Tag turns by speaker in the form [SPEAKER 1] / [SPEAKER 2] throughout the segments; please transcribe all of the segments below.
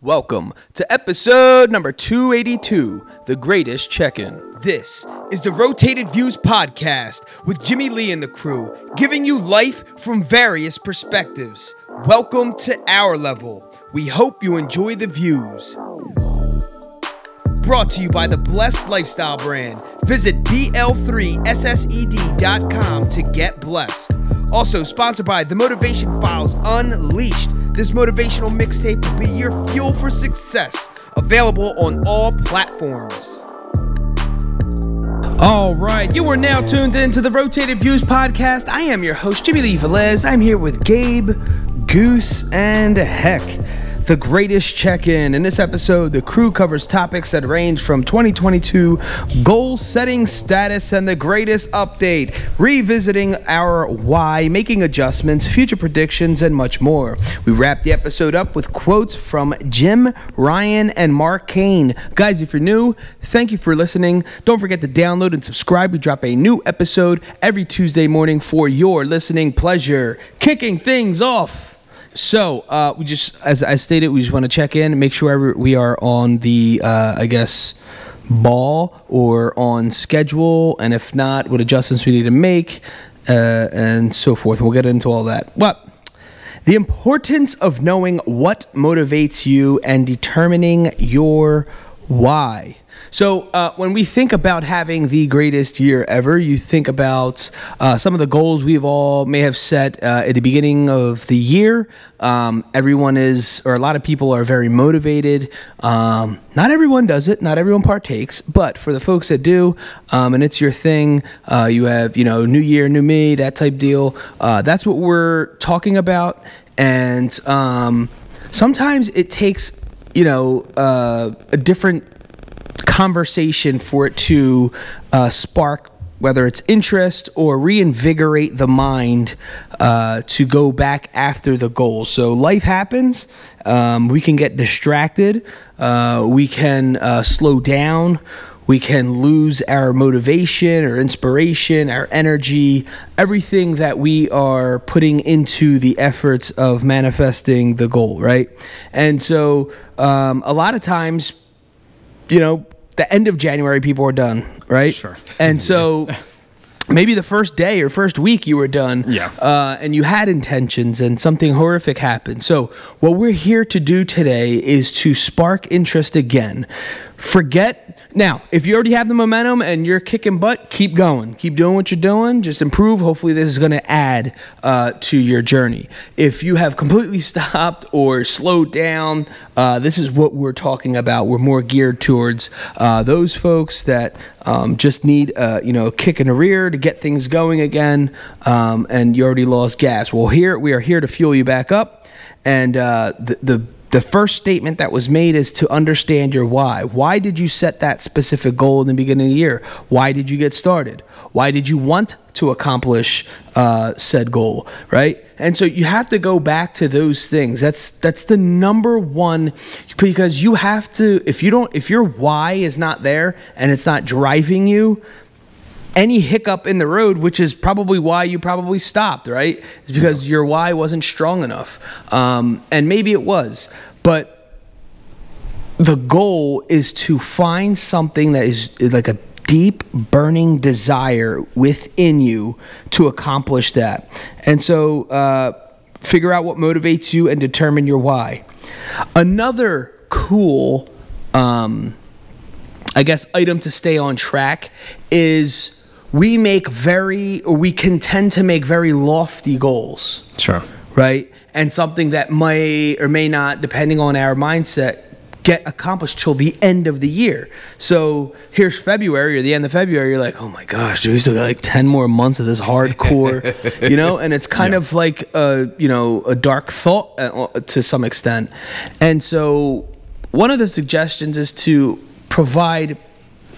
[SPEAKER 1] Welcome to episode number 282, The Greatest Check In. This is the Rotated Views podcast with Jimmy Lee and the crew, giving you life from various perspectives. Welcome to our level. We hope you enjoy the views. Brought to you by the Blessed Lifestyle brand. Visit BL3SSED.com to get blessed. Also sponsored by The Motivation Files Unleashed. This motivational mixtape will be your fuel for success. Available on all platforms. All right, you are now tuned in to the Rotated Views podcast. I am your host, Jimmy Lee Velez. I'm here with Gabe, Goose, and Heck the greatest check in. In this episode, the crew covers topics that range from 2022 goal setting status and the greatest update, revisiting our why, making adjustments, future predictions, and much more. We wrap the episode up with quotes from Jim Rohn, and Mark Kane. Guys, if you're new, thank you for listening. Don't forget to download and subscribe. We drop a new episode every Tuesday morning for your listening pleasure. Kicking things off. So uh, we just, as I stated, we just want to check in, make sure we are on the, uh, I guess, ball or on schedule, and if not, what adjustments we need to make, uh, and so forth. We'll get into all that. But the importance of knowing what motivates you and determining your why. So uh, when we think about having the greatest year ever, you think about uh, some of the goals we've all may have set uh, at the beginning of the year. Um, everyone is, or a lot of people are very motivated. Um, not everyone does it. Not everyone partakes, but for the folks that do, um, and it's your thing, uh, you have, you know, new year, new me, that type deal. Uh, that's what we're talking about. And um, sometimes it takes, you know, uh, a different conversation for it to uh, spark whether it's interest or reinvigorate the mind uh, to go back after the goal. So life happens. Um, we can get distracted. Uh, we can uh, slow down. We can lose our motivation or inspiration, our energy, everything that we are putting into the efforts of manifesting the goal, right? And so um, a lot of times, you know, the end of January, people were done, right?
[SPEAKER 2] Sure.
[SPEAKER 1] And so maybe the first day or first week you were done,
[SPEAKER 2] yeah,
[SPEAKER 1] uh, and you had intentions, and something horrific happened. So what we're here to do today is to spark interest again. Forget now, if you already have the momentum and you're kicking butt, keep going. Keep doing what you're doing. Just improve. Hopefully, this is going to add uh, to your journey. If you have completely stopped or slowed down, uh, this is what we're talking about. We're more geared towards uh, those folks that um, just need, uh, you know, a kick in the rear to get things going again, um, and you already lost gas. Well, here we are here to fuel you back up, and uh, the the the first statement that was made is to understand your why. Why did you set that specific goal in the beginning of the year? Why did you get started? Why did you want to accomplish uh, said goal? Right, and so you have to go back to those things. That's that's the number one because you have to. If you don't, if your why is not there and it's not driving you, any hiccup in the road, which is probably why you probably stopped, right? Is because your why wasn't strong enough. Um, and maybe it was, but the goal is to find something that is like a deep burning desire within you to accomplish that. And so, uh, figure out what motivates you and determine your why. Another cool, um, I guess, item to stay on track is we make very, or we can tend to make very lofty goals.
[SPEAKER 2] Sure.
[SPEAKER 1] Right? And something that may or may not, depending on our mindset, get accomplished till the end of the year. So here's February or the end of February, you're like, oh my gosh, dude, we still got like 10 more months of this hardcore, you know? And it's kind yeah. of like a, you know, a dark thought uh, to some extent. And so one of the suggestions is to provide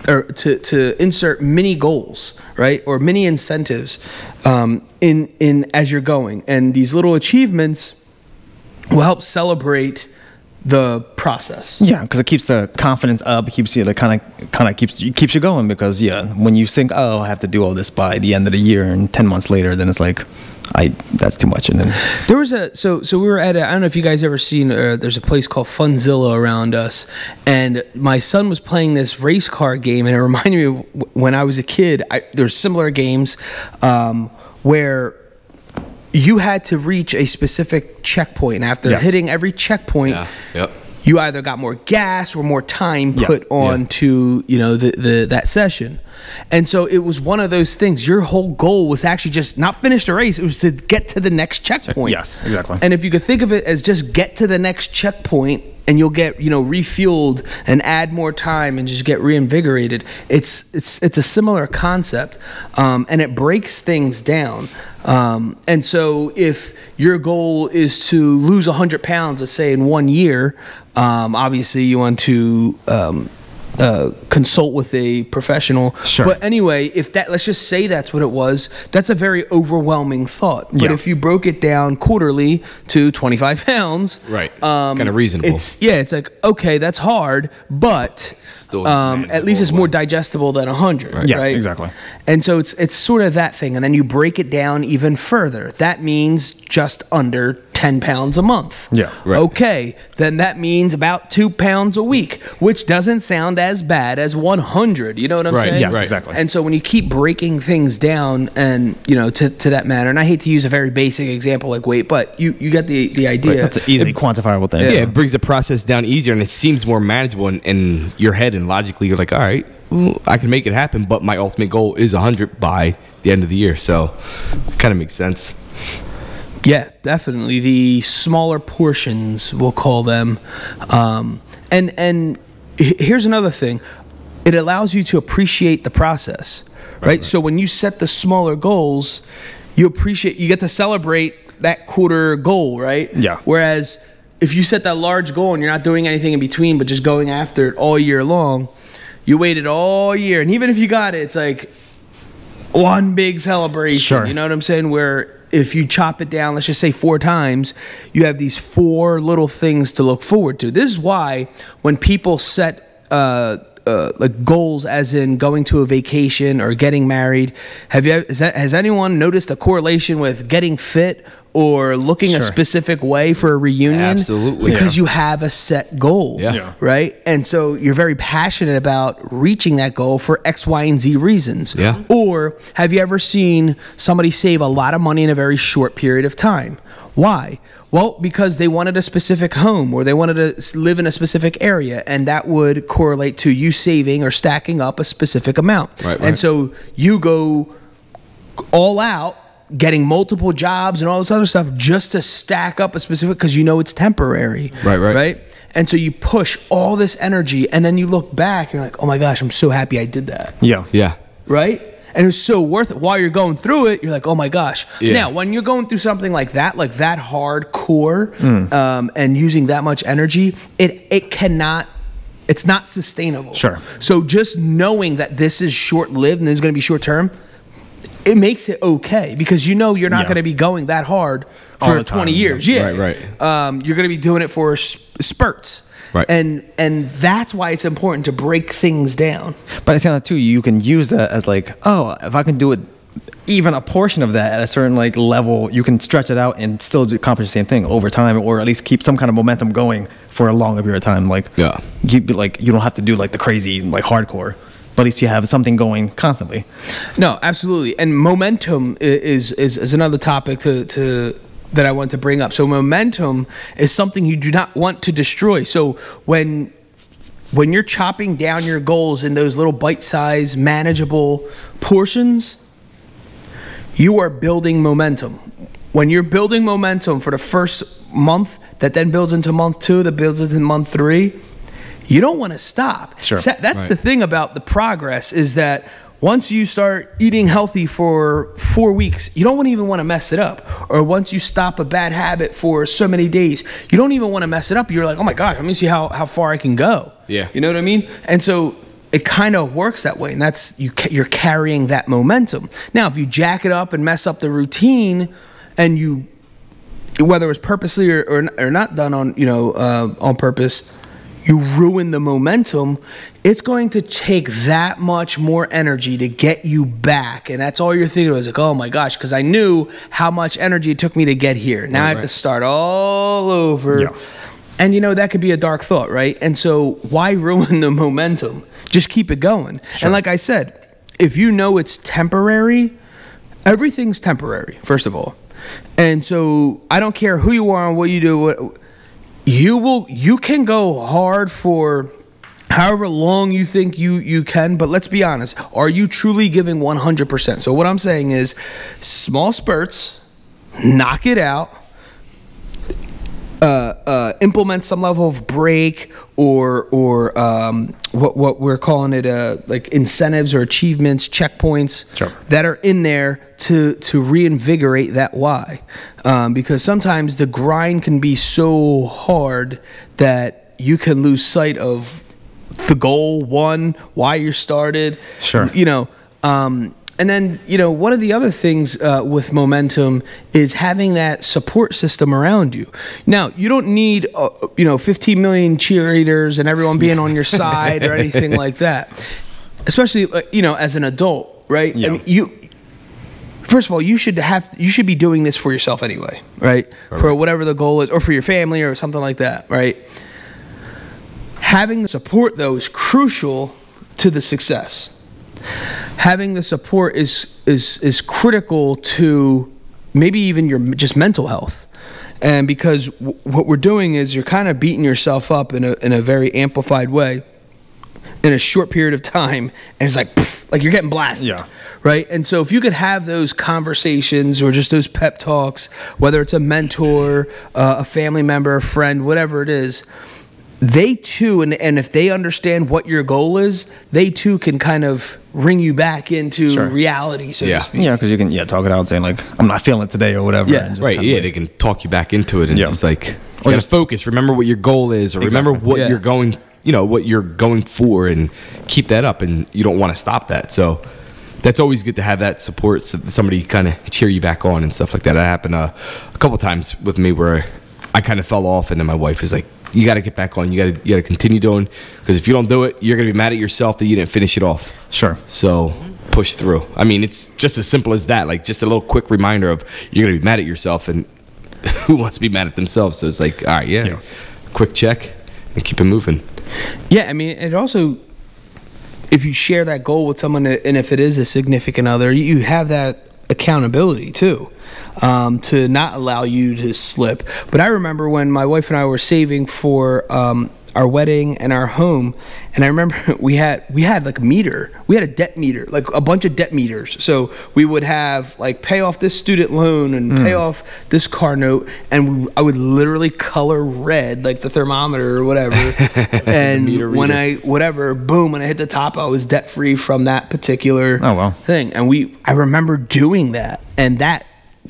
[SPEAKER 1] or to, to insert mini goals, right, or mini incentives um, in in as you're going, and these little achievements will help celebrate the process.
[SPEAKER 2] Yeah, because it keeps the confidence up. Keeps you the kind of kind of keeps keeps you going. Because yeah, when you think, oh, I have to do all this by the end of the year, and ten months later, then it's like, I that's too much. And then
[SPEAKER 1] There was a so so we were at a, I don't know if you guys ever seen uh, there's a place called Funzilla around us, and my son was playing this race car game, and it reminded me of when I was a kid. I, there's similar games um, where you had to reach a specific checkpoint, and after
[SPEAKER 2] Yes.
[SPEAKER 1] hitting every checkpoint.
[SPEAKER 3] Yeah. Yep.
[SPEAKER 1] You either got more gas or more time
[SPEAKER 2] Yeah,
[SPEAKER 1] put on to you know the, the that session, and so it was one of those things. Your whole goal was actually just not finish the race; it was to get to the next checkpoint.
[SPEAKER 2] yes, exactly.
[SPEAKER 1] And if you could think of it as just get to the next checkpoint and you'll get, you know, refueled and add more time and just get reinvigorated, it's it's it's a similar concept. Um, and it breaks things down. Um, and so if your goal is to lose 100 pounds, let's say in one year, um, obviously you want to um, uh, consult with a professional.
[SPEAKER 2] Sure.
[SPEAKER 1] But anyway, if that, let's just say that's what it was, that's a very overwhelming thought. But
[SPEAKER 2] Yeah.
[SPEAKER 1] if you broke it down quarterly to 25 pounds,
[SPEAKER 3] Right. It's kinda reasonable.
[SPEAKER 1] It's yeah, it's like okay, that's hard, but
[SPEAKER 3] Still
[SPEAKER 1] um, at least it's more digestible than 100. Right.
[SPEAKER 2] Yes, exactly.
[SPEAKER 1] And so it's it's sort of that thing, and then you break it down even further. That means just under 10 pounds a month.
[SPEAKER 2] Yeah.
[SPEAKER 3] Right.
[SPEAKER 1] Okay, then that means about two pounds a week, which doesn't sound as bad as 100. You know what I'm
[SPEAKER 3] Right,
[SPEAKER 1] saying?
[SPEAKER 2] Yes,
[SPEAKER 3] Right.
[SPEAKER 2] exactly.
[SPEAKER 1] And so when you keep breaking things down and, you know, to, to that matter, and I hate to use a very basic example like weight, but you, you get the, the idea.
[SPEAKER 2] that's an easily quantifiable thing.
[SPEAKER 3] Yeah, it brings the process down easier and it seems more manageable in, in your head. And logically, you're like, all right, I can make it happen. But my ultimate goal is 100 by the end of the year. So it kind of makes sense.
[SPEAKER 1] Yeah, definitely. The smaller portions, we'll call them. Um, and and here's another thing: it allows you to appreciate the process, right? So when you set the smaller goals, you appreciate. You get to celebrate that quarter goal, right?
[SPEAKER 2] Yeah.
[SPEAKER 1] Whereas if you set that large goal and you're not doing anything in between, but just going after it all year long, you waited all year, and even if you got it, it's like one big celebration.
[SPEAKER 2] Sure.
[SPEAKER 1] You know what I'm saying? Where if you chop it down, let's just say four times, you have these four little things to look forward to. This is why when people set uh, uh, like goals, as in going to a vacation or getting married, have you that, has anyone noticed a correlation with getting fit? Or looking a specific way for a reunion,
[SPEAKER 3] Absolutely.
[SPEAKER 1] because
[SPEAKER 3] Yeah.
[SPEAKER 1] you have a set goal,
[SPEAKER 3] Yeah. Yeah.
[SPEAKER 1] right? And so you're very passionate about reaching that goal for X, Y, and Z reasons.
[SPEAKER 3] Yeah.
[SPEAKER 1] Or have you ever seen somebody save a lot of money in a very short period of time? Why? Well, because they wanted a specific home or they wanted to live in a specific area, and that would correlate to you saving or stacking up a specific amount.
[SPEAKER 3] Right,
[SPEAKER 1] And so you go all out getting multiple jobs and all this other stuff just to stack up a specific because you know it's temporary
[SPEAKER 3] Right, right.
[SPEAKER 1] right and so you push all this energy and then you look back you're like oh my gosh i'm so happy i did that
[SPEAKER 2] Yeah.
[SPEAKER 3] Yeah.
[SPEAKER 1] right and it was so worth it while you're going through it you're like oh my gosh
[SPEAKER 3] Yeah.
[SPEAKER 1] now when you're going through something like that like that hardcore
[SPEAKER 2] Hmm.
[SPEAKER 1] um, and using that much energy it it cannot it's not sustainable
[SPEAKER 2] Sure.
[SPEAKER 1] so just knowing that this is short lived and this is going to be short term it makes it okay because you know you're not
[SPEAKER 2] Yeah.
[SPEAKER 1] going to be going that hard for 20
[SPEAKER 2] time,
[SPEAKER 1] years
[SPEAKER 2] yeah.
[SPEAKER 1] yeah
[SPEAKER 3] Right, right.
[SPEAKER 1] um, you're going to be doing it for s- spurts
[SPEAKER 3] Right.
[SPEAKER 1] and and that's why it's important to break things down
[SPEAKER 2] But I kind of too, you can use that as like, oh, if I can do it, even a portion of that at a certain like level, you can stretch it out and still accomplish the same thing over time, or at least keep some kind of momentum going for a longer period of time. Like,
[SPEAKER 3] Yeah.
[SPEAKER 2] you like you don't have to do like the crazy like hardcore, but at least you have something going constantly.
[SPEAKER 1] No, absolutely. And momentum is is, is another topic to, to that I want to bring up. So momentum is something you do not want to destroy. So when when you're chopping down your goals in those little bite-sized manageable portions, you are building momentum. When you're building momentum for the first month, that then builds into month two, that builds into month three, you don't want to stop.
[SPEAKER 2] Sure.
[SPEAKER 1] So that's
[SPEAKER 3] Right.
[SPEAKER 1] the thing about the progress is that once you start eating healthy for four weeks, you don't even want to mess it up. Or once you stop a bad habit for so many days, you don't even want to mess it up. You're like, oh my gosh, let me see how, how far I can go.
[SPEAKER 3] Yeah.
[SPEAKER 1] You know what I mean? And so it kind of works that way, and that's you. ca- You're carrying that momentum. Now, if you jack it up and mess up the routine, and you, whether it was purposely or, or, or not done on you know uh, on purpose, you ruin the momentum, it's going to take that much more energy to get you back. And that's all you're thinking was like, oh my gosh, because I knew how much energy it took me to get here. Now I have to start all over.
[SPEAKER 2] Yeah.
[SPEAKER 1] And you know, that could be a dark thought, right? And so why ruin the momentum? Just keep it going. And like I said, if you know it's temporary, everything's temporary, first of all. And so I don't care who you are and what you do, what you will you can go hard for however long you think you you can but let's be honest are you truly giving 100% so what i'm saying is small spurts knock it out uh, uh, implement some level of break or or um, what what we're calling it uh, like incentives or achievements checkpoints
[SPEAKER 2] Sure.
[SPEAKER 1] that are in there to to reinvigorate that why um, because sometimes the grind can be so hard that you can lose sight of the goal one why you started
[SPEAKER 2] Sure.
[SPEAKER 1] you know um, and then you know one of the other things uh, with momentum is having that support system around you. Now you don't need uh, you know 15 million cheerleaders and everyone being on your side or anything like that. Especially uh, you know as an adult right?
[SPEAKER 2] Yeah.
[SPEAKER 1] I mean, you first of all you should have you should be doing this for yourself anyway right? For whatever the goal is or for your family or something like that right? Having the support though is crucial to the success having the support is is is critical to maybe even your just mental health and because w- what we're doing is you're kind of beating yourself up in a in a very amplified way in a short period of time and it's like pff, like you're getting blasted
[SPEAKER 2] Yeah.
[SPEAKER 1] right and so if you could have those conversations or just those pep talks whether it's a mentor uh, a family member a friend whatever it is they too and, and if they understand what your goal is they too can kind of bring you back into
[SPEAKER 2] Sure.
[SPEAKER 1] reality so
[SPEAKER 3] Yeah.
[SPEAKER 1] to speak
[SPEAKER 2] Yeah, because you can yeah talk it out saying like I'm not feeling it today or whatever.
[SPEAKER 1] Yeah.
[SPEAKER 2] and just
[SPEAKER 3] right yeah
[SPEAKER 2] like-
[SPEAKER 3] they can talk you back into it and
[SPEAKER 2] Yeah.
[SPEAKER 3] just like
[SPEAKER 2] Or
[SPEAKER 3] gotta
[SPEAKER 2] just-
[SPEAKER 3] focus remember what your goal is or remember what
[SPEAKER 1] Yeah.
[SPEAKER 3] you're going you know what you're going for and keep that up and you don't want to stop that so that's always good to have that support so that somebody kind of cheer you back on and stuff like that that happened uh, a couple times with me where i kind of fell off and then my wife is like you got to get back on you got to you got to continue doing because if you don't do it you're going to be mad at yourself that you didn't finish it off
[SPEAKER 2] Sure.
[SPEAKER 3] so push through. I mean, it's just as simple as that. Like just a little quick reminder of you're gonna be mad at yourself, and who wants to be mad at themselves? So it's like, all right, yeah,
[SPEAKER 2] Yeah.
[SPEAKER 3] quick check and keep it moving.
[SPEAKER 1] Yeah, I mean, it also, if you share that goal with someone, and if it is a significant other, you have that accountability too, um, to not allow you to slip. But I remember when my wife and I were saving for um, our wedding and our home, and I remember we had we had like a meter, we had a debt meter, like a bunch of debt meters. So we would have like pay off this student loan and pay off this car note, and we, I would literally color red like the thermometer or whatever. and when. I whatever, boom, when I hit the top, I was debt free from that particular
[SPEAKER 2] Oh, wow.
[SPEAKER 1] thing. And we, I remember doing that, and that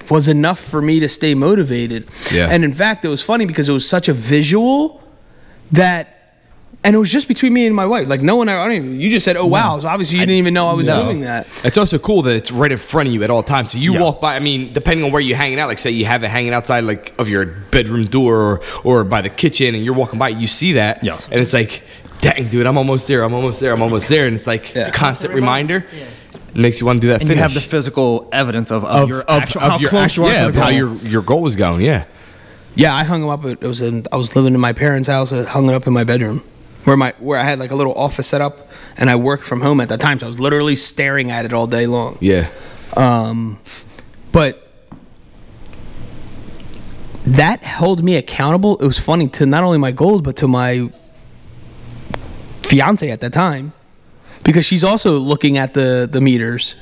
[SPEAKER 1] was enough for me to stay motivated.
[SPEAKER 3] Yeah.
[SPEAKER 1] And in fact, it was funny because it was such a visual that, and it was just between me and my wife. Like no one, I don't even. You just said, "Oh wow!" So obviously you didn't even know I was
[SPEAKER 2] No.
[SPEAKER 1] doing that.
[SPEAKER 3] It's also cool that it's right in front of you at all times. So you
[SPEAKER 2] Yeah.
[SPEAKER 3] walk by. I mean, depending on where you're hanging out, like say you have it hanging outside like of your bedroom door or, or by the kitchen, and you're walking by, you see that,
[SPEAKER 2] Yes.
[SPEAKER 3] and it's like, dang, dude, I'm almost there. I'm almost there. I'm almost there, and it's like
[SPEAKER 1] Yeah.
[SPEAKER 3] it's a constant reminder. It makes you want to do that.
[SPEAKER 2] And
[SPEAKER 3] finish.
[SPEAKER 2] you have the physical evidence of, of,
[SPEAKER 3] of,
[SPEAKER 2] your
[SPEAKER 3] of,
[SPEAKER 2] actual,
[SPEAKER 3] of
[SPEAKER 2] how
[SPEAKER 3] your
[SPEAKER 2] close
[SPEAKER 3] actual,
[SPEAKER 2] you are
[SPEAKER 3] yeah,
[SPEAKER 2] to
[SPEAKER 3] of
[SPEAKER 2] the
[SPEAKER 3] how your your goal is going. Yeah.
[SPEAKER 1] Yeah, I hung them up. It was in. I was living in my parents' house. I hung it up in my bedroom, where my where I had like a little office set up, and I worked from home at that time. So I was literally staring at it all day long.
[SPEAKER 3] Yeah.
[SPEAKER 1] Um, but that held me accountable. It was funny to not only my goals, but to my fiance at that time, because she's also looking at the the meters,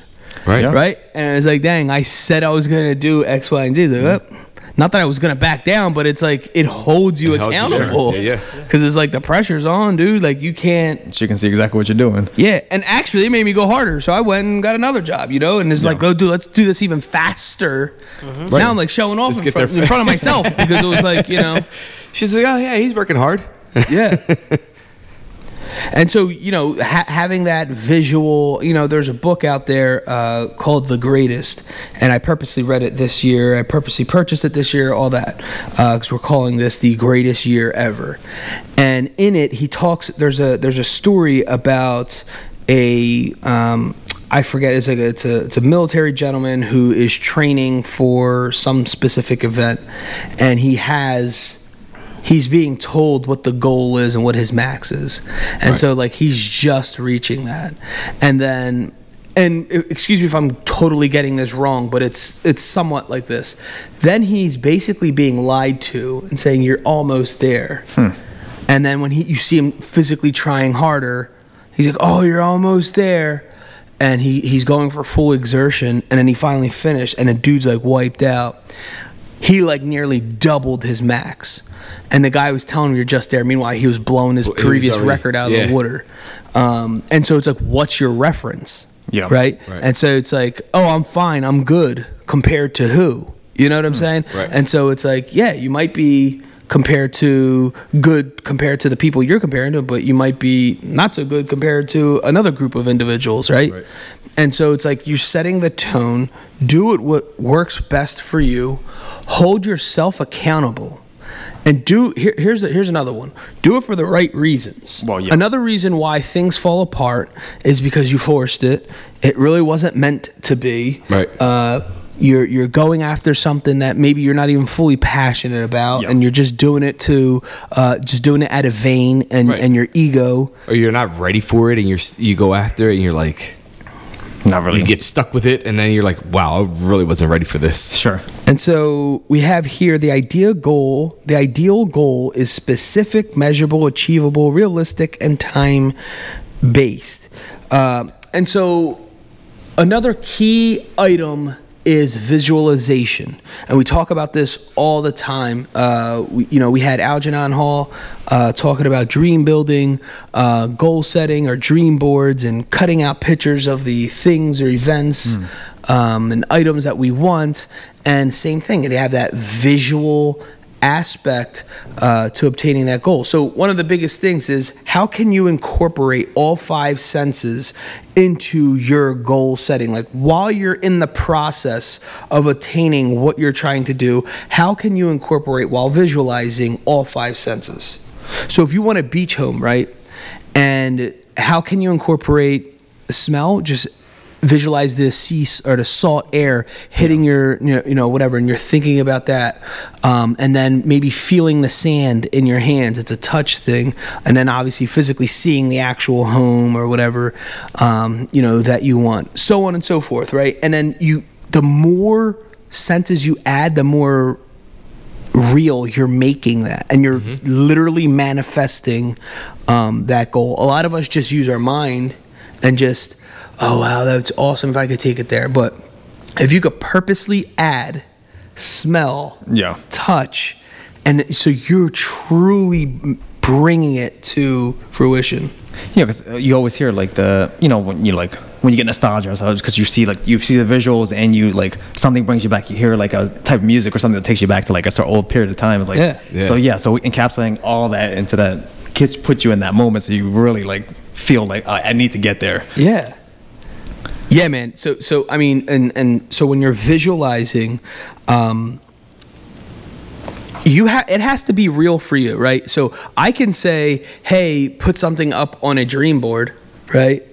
[SPEAKER 3] Right.
[SPEAKER 2] Yeah.
[SPEAKER 1] right? And it's like, dang, I said I was gonna do X, Y, and Z. It's Like, "Oh." Not that I was gonna back down, but it's like it holds you
[SPEAKER 3] It holds you, sure.
[SPEAKER 1] accountable.
[SPEAKER 3] Yeah, yeah.
[SPEAKER 1] Because it's like the pressure's on, dude. Like you can't
[SPEAKER 2] She can see exactly what you're doing.
[SPEAKER 1] yeah, and actually it made me go harder. So I went and got another job, you know, and it's like,
[SPEAKER 2] Yeah.
[SPEAKER 1] go do, let's do this even faster. Mm-hmm. Now I'm like showing off in front, in front of myself because it was like, you know,
[SPEAKER 3] She's like, oh yeah, he's working hard.
[SPEAKER 1] yeah. And so, you know, ha- having that visual, you know, there's a book out there uh, called The Greatest, and I purposely read it this year. I purposely purchased it this year, all that, because we're calling this the greatest year ever. And in it, he talks. There's a there's a story about a um, I forget. It's like a, it's a it's a military gentleman who is training for some specific event, and he has he's being told what the goal is and what his max is, and so like he's just reaching that, and then. And excuse me if I'm totally getting this wrong, but it's it's somewhat like this. Then he's basically being lied to and saying you're almost there. Hmm. And then when he you see him physically trying harder, he's like, "Oh, you're almost there." And he he's going for full exertion and then he finally finished and the dude's like wiped out. He like nearly doubled his max. And the guy was telling me you're just there. Meanwhile, he was blowing his previous
[SPEAKER 3] already-
[SPEAKER 1] record out of
[SPEAKER 3] yeah.
[SPEAKER 1] the water. Um, and so it's like, what's your reference?
[SPEAKER 2] Yeah.
[SPEAKER 1] Right?
[SPEAKER 3] Right.
[SPEAKER 1] And so it's like, oh, I'm fine. I'm good compared to who? You know what I'm saying?
[SPEAKER 3] Hmm. Right.
[SPEAKER 1] And so it's like, yeah, you might be compared to good compared to the people you're comparing to, but you might be not so good compared to another group of individuals, right?
[SPEAKER 3] Right.
[SPEAKER 1] And so it's like you're setting the tone, do it what works best for you, hold yourself accountable. And do here, here's the, here's another one. Do it for the right reasons.
[SPEAKER 2] Well, yeah.
[SPEAKER 1] Another reason why things fall apart is because you forced it. It really wasn't meant to be.
[SPEAKER 3] Right.
[SPEAKER 1] Uh, you're you're going after something that maybe you're not even fully passionate about,
[SPEAKER 2] Yeah.
[SPEAKER 1] and you're just doing it to uh, just doing it out of vain and
[SPEAKER 3] Right.
[SPEAKER 1] and your ego.
[SPEAKER 3] or you're not ready for it and you're you go after it and you're like
[SPEAKER 2] Not really.
[SPEAKER 3] you get stuck with it and then you're like wow I really wasn't ready for this
[SPEAKER 2] sure.
[SPEAKER 1] And so we have here the idea goal. The ideal goal is specific, measurable, achievable, realistic, and time based. Um and so another key item is visualization, and we talk about this all the time. Uh, we, you know, we had Algernon Hall uh, talking about dream building, uh, goal setting, or dream boards, and cutting out pictures of the things or events um, and items that we want. And same thing, they have that visual aspect uh, to obtaining that goal. So one of the biggest things is how can you incorporate all five senses into your goal setting? Like while you're in the process of attaining what you're trying to do, how can you incorporate while visualizing all five senses? So if you want a beach home, right? And how can you incorporate smell? Just visualize the sea or the salt air hitting your you know, you know whatever and you're thinking about that um, and then maybe feeling the sand in your hands. It's a touch thing and then obviously physically seeing the actual home or whatever um, you know that you want. So on and so forth right? And then you the more senses you add the more real you're making that and you're literally manifesting um, that goal. A lot of us just use our mind and just oh wow that's awesome if i could take it there but if you could purposely add smell
[SPEAKER 2] Yeah.
[SPEAKER 1] touch and so you're truly bringing it to fruition
[SPEAKER 2] Yeah, because uh, you always hear like the you know when you like when you get nostalgia, so because you see like you see the visuals and you like something brings you back. You hear like a type of music or something that takes you back to like a sort of old period of time. Like
[SPEAKER 1] Yeah.
[SPEAKER 3] Yeah.
[SPEAKER 2] So yeah, so encapsulating all that into that gets put you in that moment, so you really like feel like I, I need to get there.
[SPEAKER 1] Yeah. Yeah, man. So so I mean and and so when you're visualizing um you ha- it has to be real for you, right? So I can say, "Hey, put something up on a dream board," right?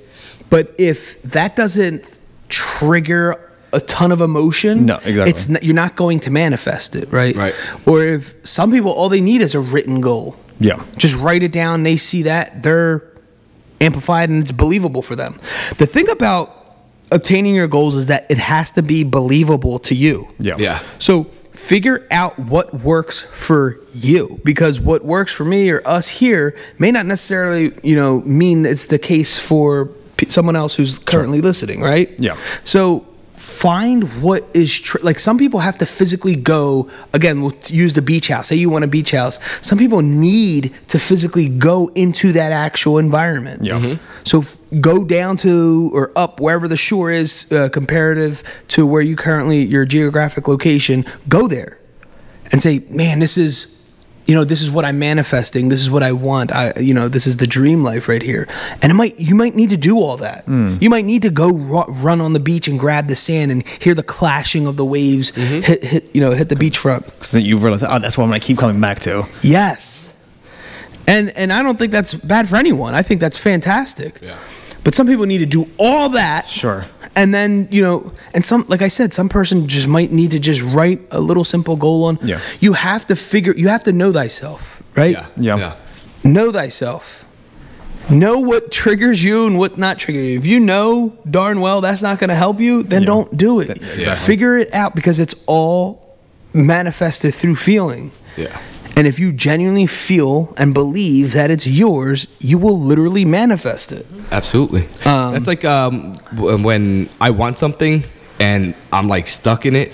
[SPEAKER 1] But if that doesn't trigger a ton of emotion,
[SPEAKER 2] No, exactly.
[SPEAKER 1] it's n- you're not going to manifest it, right?
[SPEAKER 3] Right.
[SPEAKER 1] Or if some people all they need is a written goal.
[SPEAKER 2] Yeah.
[SPEAKER 1] Just write it down. They see that they're amplified and it's believable for them. The thing about obtaining your goals is that it has to be believable to you.
[SPEAKER 2] Yeah.
[SPEAKER 3] yeah
[SPEAKER 1] So figure out what works for you because what works for me or us here may not necessarily, you know, mean it's the case for someone else who's currently listening, right?
[SPEAKER 2] Yeah.
[SPEAKER 1] So find what is tr- like some people have to physically go again we'll use the beach house say you want a beach house some people need to physically go into that actual environment
[SPEAKER 2] Yeah.
[SPEAKER 1] so f- go down to or up wherever the shore is uh, comparative to where you currently your geographic location. Go there and say, man, this is you know, this is what I'm manifesting. This is what I want. I, you know, this is the dream life right here. And it might, you might need to do all that. Hmm. You might need to go ru- run on the beach and grab the sand and hear the clashing of the waves mm-hmm. hit, hit, you know, hit the beachfront.
[SPEAKER 2] So then you realize, oh, that's what I'm gonna keep coming back to.
[SPEAKER 1] Yes. And and I don't think that's bad for anyone. I think that's fantastic.
[SPEAKER 3] Yeah.
[SPEAKER 1] But some people need to do all that.
[SPEAKER 2] Sure.
[SPEAKER 1] And then, you know, and some like I said, some person just might need to just write a little simple goal on.
[SPEAKER 2] Yeah.
[SPEAKER 1] You have to figure you have to know thyself, right?
[SPEAKER 3] Yeah.
[SPEAKER 2] Yeah.
[SPEAKER 1] Know thyself. Know what triggers you and what not triggers you. If you know darn well that's not going to help you, then
[SPEAKER 2] Yeah.
[SPEAKER 1] don't do it.
[SPEAKER 3] exactly.
[SPEAKER 1] Figure it out because it's all manifested through feeling.
[SPEAKER 3] Yeah.
[SPEAKER 1] And if you genuinely feel and believe that it's yours, you will literally manifest it.
[SPEAKER 3] Absolutely.
[SPEAKER 1] Um,
[SPEAKER 3] That's like um, when I want something and I'm like stuck in it.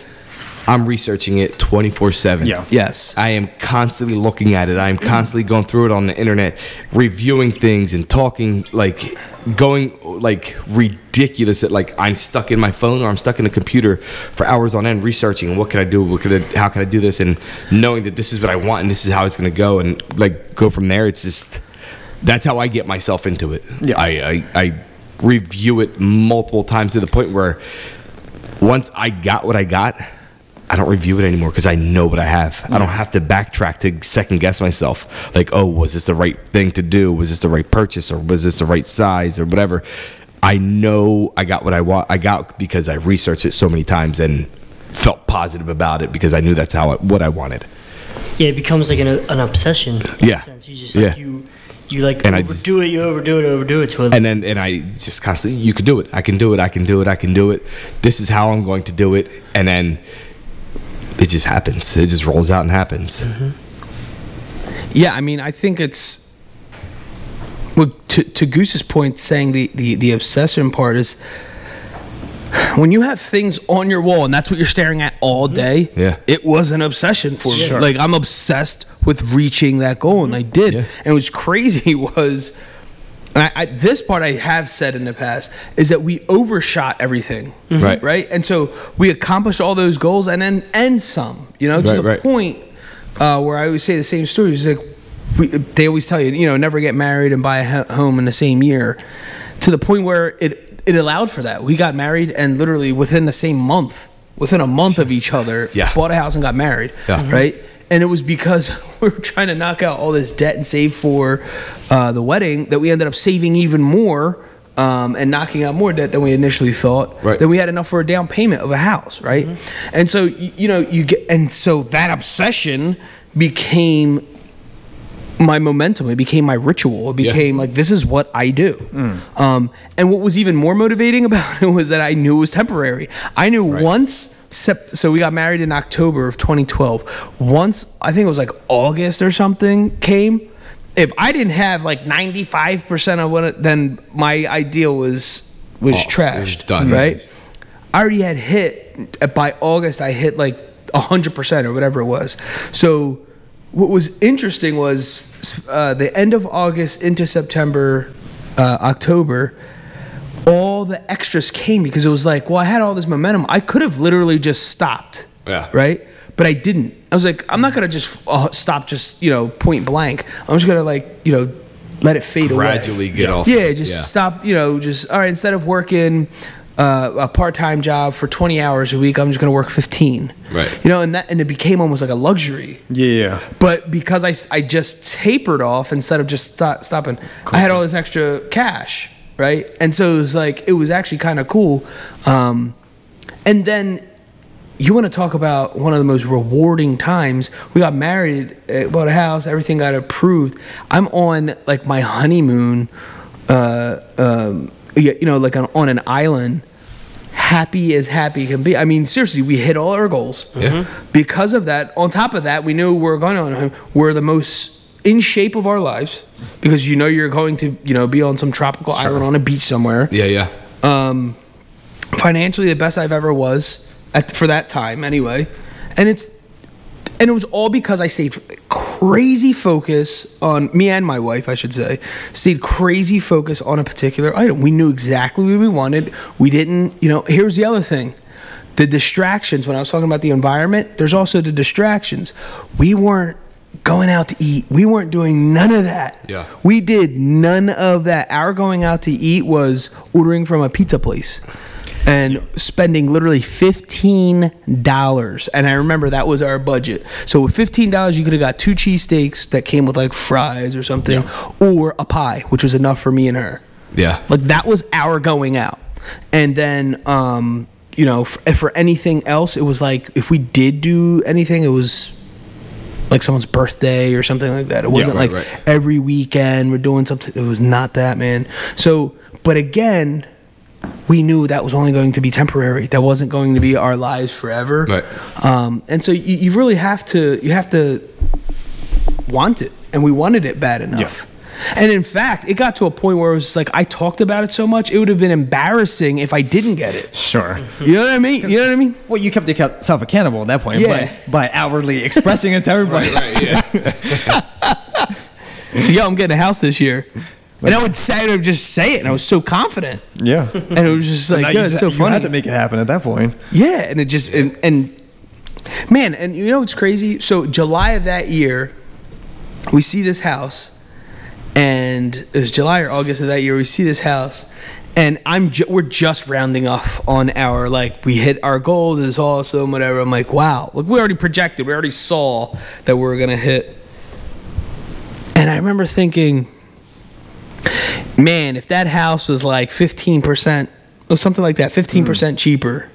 [SPEAKER 3] I'm researching it 24 seven.
[SPEAKER 2] Yeah.
[SPEAKER 1] Yes.
[SPEAKER 3] I am constantly looking at it. I am constantly going through it on the internet, reviewing things and talking like going like ridiculous at like I'm stuck in my phone or I'm stuck in a computer for hours on end researching what can I do? What could I how can I do this and knowing that this is what I want and this is how it's gonna go and like go from there. It's just that's how I get myself into it.
[SPEAKER 2] Yeah.
[SPEAKER 3] I, I, I review it multiple times to the point where once I got what I got, I don't review it anymore because I know what I have. I don't have to backtrack to second guess myself. Like, oh, was this the right thing to do? Was this the right purchase or was this the right size or whatever? I know I got what I want. I got because I researched it so many times and felt positive about it because I knew that's how I, what I wanted.
[SPEAKER 4] Yeah, it becomes like an, an obsession. In
[SPEAKER 3] Yeah.
[SPEAKER 4] Sense. You just like
[SPEAKER 3] Yeah.
[SPEAKER 4] you you like
[SPEAKER 3] And I
[SPEAKER 4] overdo it, you overdo it, overdo it to it.
[SPEAKER 3] and then and I just constantly you can do it. I can do it. I can do it. I can do it. This is how I'm going to do it. And then it just happens. It just rolls out and happens. Mm-hmm.
[SPEAKER 1] Yeah, I mean, I think it's. Well, to, to Goose's point, saying the, the, the obsession part is when you have things on your wall and that's what you're staring at all mm-hmm. day,
[SPEAKER 3] Yeah.
[SPEAKER 1] it was an obsession for me.
[SPEAKER 3] Sure.
[SPEAKER 1] Like, I'm obsessed with reaching that goal, and I did.
[SPEAKER 3] Yeah.
[SPEAKER 1] And what's crazy was. And I, I, this part I have said in the past is that we overshot everything,
[SPEAKER 3] Right.
[SPEAKER 1] Right, and so we accomplished all those goals and then and some, you know, to
[SPEAKER 3] Right,
[SPEAKER 1] the
[SPEAKER 3] right.
[SPEAKER 1] point uh, where I always say the same story. It's like we, they always tell you, you know, never get married and buy a home in the same year. To the point where it it allowed for that. We got married and literally within the same month, within a month of each other,
[SPEAKER 3] Yeah.
[SPEAKER 1] bought a house and got married.
[SPEAKER 3] Yeah.
[SPEAKER 1] Right. And it was because we were trying to knock out all this debt and save for uh, the wedding that we ended up saving even more um, and knocking out more debt than we initially thought.
[SPEAKER 3] Right.
[SPEAKER 1] Then we had enough for a down payment of a house, right? And so you, you know you get and so that obsession became my momentum. It became my ritual. It
[SPEAKER 3] Yeah.
[SPEAKER 1] became like this is what I do. Um, and what was even more motivating about it was that I knew it was temporary. I knew
[SPEAKER 3] Right.
[SPEAKER 1] once. Sept- so we got married in October of 2012. Once I think it was like August or something came. If I didn't have like 95 percent of what, it, then my ideal was was
[SPEAKER 3] was
[SPEAKER 1] trashed.
[SPEAKER 3] done.
[SPEAKER 1] Right. I already had hit by August. I hit like hundred percent or whatever it was. So what was interesting was uh, the end of August into September, uh, October. All the extras came because it was like, well, I had all this momentum. I could have literally just stopped.
[SPEAKER 3] Yeah.
[SPEAKER 1] Right. But I didn't. I was like, I'm not gonna just uh, stop, just you know, point blank. I'm just gonna like, you know, let it fade away.
[SPEAKER 3] Gradually get off.
[SPEAKER 1] Yeah, just stop. You know, just all right. Instead of working uh, a part-time job for 20 hours a week, I'm just going to work 15.
[SPEAKER 3] Right.
[SPEAKER 1] You know, and that and it became almost like a luxury.
[SPEAKER 2] Yeah.
[SPEAKER 1] But because i, I just tapered off instead of just stop, stopping, I had all this extra cash, right? And so it was like it was actually kind of cool. Um, and then you want to talk about one of the most rewarding times. We got married, uh, bought a house, everything got approved. I'm on like my honeymoon, uh, um, you know, like on, on an island, happy as happy can be. I mean, seriously, we hit all our goals.
[SPEAKER 3] Yeah.
[SPEAKER 1] Because of that, on top of that, we knew we were going on. We're the most in shape of our lives because you know you're going to, you know, be on some tropical island on a beach somewhere
[SPEAKER 3] Yeah, yeah.
[SPEAKER 1] um, financially the best I've ever was at, for that time anyway, and it's and it was all because I stayed crazy focus on me and my wife, I should say, stayed crazy focus on a particular item. We knew exactly what we wanted. We didn't, you know. Here's the other thing. The distractions, when I was talking about the environment, there's also the distractions. We weren't going out to eat. We weren't doing none of that.
[SPEAKER 3] Yeah.
[SPEAKER 1] We did none of that. Our going out to eat was ordering from a pizza place and spending literally $15. And I remember that was our budget. So with $15, you could have got two cheesesteaks that came with like fries or something, or a pie, which was enough for me and her.
[SPEAKER 3] Yeah.
[SPEAKER 1] Like that was our going out. And then, um, you know, for, for anything else, it was like if we did do anything, it was like someone's birthday or something like that. It wasn't
[SPEAKER 3] right,
[SPEAKER 1] like
[SPEAKER 3] right.
[SPEAKER 1] every weekend we're doing something. It was not that, man. So, but again, we knew that was only going to be temporary. That wasn't going to be our lives forever.
[SPEAKER 3] Right.
[SPEAKER 1] Um, and so you, you really have to you have to want it, and we wanted it bad enough. And in fact, it got to a point where it was like I talked about it so much, it would have been embarrassing if I didn't get it.
[SPEAKER 2] Sure.
[SPEAKER 1] You know what I mean? You know what I mean?
[SPEAKER 2] Well, you kept yourself accountable at that point
[SPEAKER 1] Yeah.
[SPEAKER 2] by, by outwardly expressing it to everybody. Yeah.
[SPEAKER 1] Yo, I'm getting a house this year. And I would say it, I would just say it, and I was so confident.
[SPEAKER 2] Yeah.
[SPEAKER 1] And it was just like,
[SPEAKER 2] you
[SPEAKER 1] yeah, it's
[SPEAKER 2] just-
[SPEAKER 1] so
[SPEAKER 2] you
[SPEAKER 1] funny.
[SPEAKER 2] had to make it happen at that point.
[SPEAKER 1] Yeah, and it just and, and man, and you know what's crazy? So July of that year, we see this house, and it was July or August of that year. We see this house, and I'm ju- we're just rounding off on our like we hit our goal. This is awesome, whatever. I'm like, wow, look, we already projected, we already saw that we were gonna hit, and I remember thinking. Man, if that house was like 15% or something like that, 15% hmm. cheaper,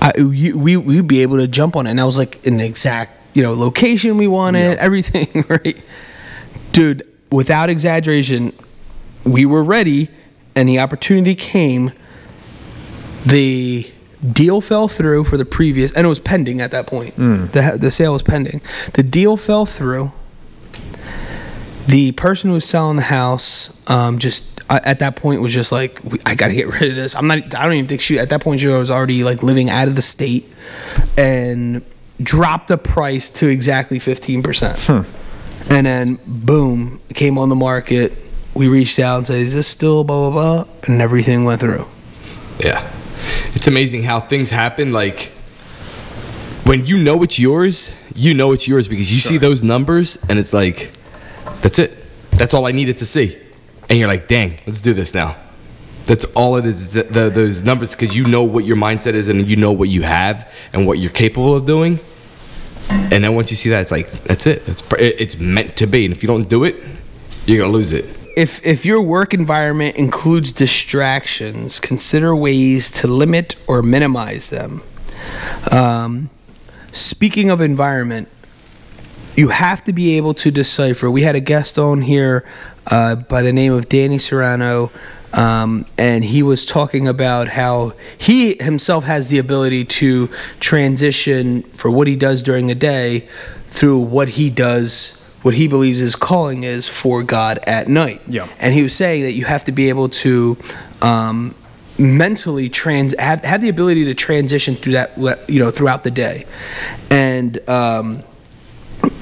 [SPEAKER 1] I, you, we we'd be able to jump on it. And I was like in the exact you know location we wanted, everything right, dude. Without exaggeration, we were ready, and the opportunity came. The deal fell through for the previous, and it was pending at that point. The the sale was pending. The deal fell through. The person who was selling the house um, just uh, at that point was just like, I got to get rid of this. I'm not. I don't even think she at that point she was already like living out of the state, and dropped the price to exactly fifteen percent. And then boom, it came on the market. We reached out and said, "Is this still blah blah blah?" And everything went through.
[SPEAKER 3] Yeah. It's amazing how things happen. Like, when you know it's yours, you know it's yours because you see those numbers and it's like, that's it. That's all I needed to see. And you're like, dang, let's do this now. That's all it is, is the, those numbers because you know what your mindset is and you know what you have and what you're capable of doing. And then once you see that, it's like, that's it. It's, it's meant to be. And if you don't do it, you're to lose it.
[SPEAKER 1] If if your work environment includes distractions, consider ways to limit or minimize them. Um, speaking of environment, you have to be able to decipher. We had a guest on here uh, by the name of Danny Serrano, um, and he was talking about how he himself has the ability to transition for what he does during the day through what he does, what he believes his calling is for God at night.
[SPEAKER 2] Yeah.
[SPEAKER 1] And he was saying that you have to be able to. Um, mentally trans have, have the ability to transition through that you know throughout the day and um,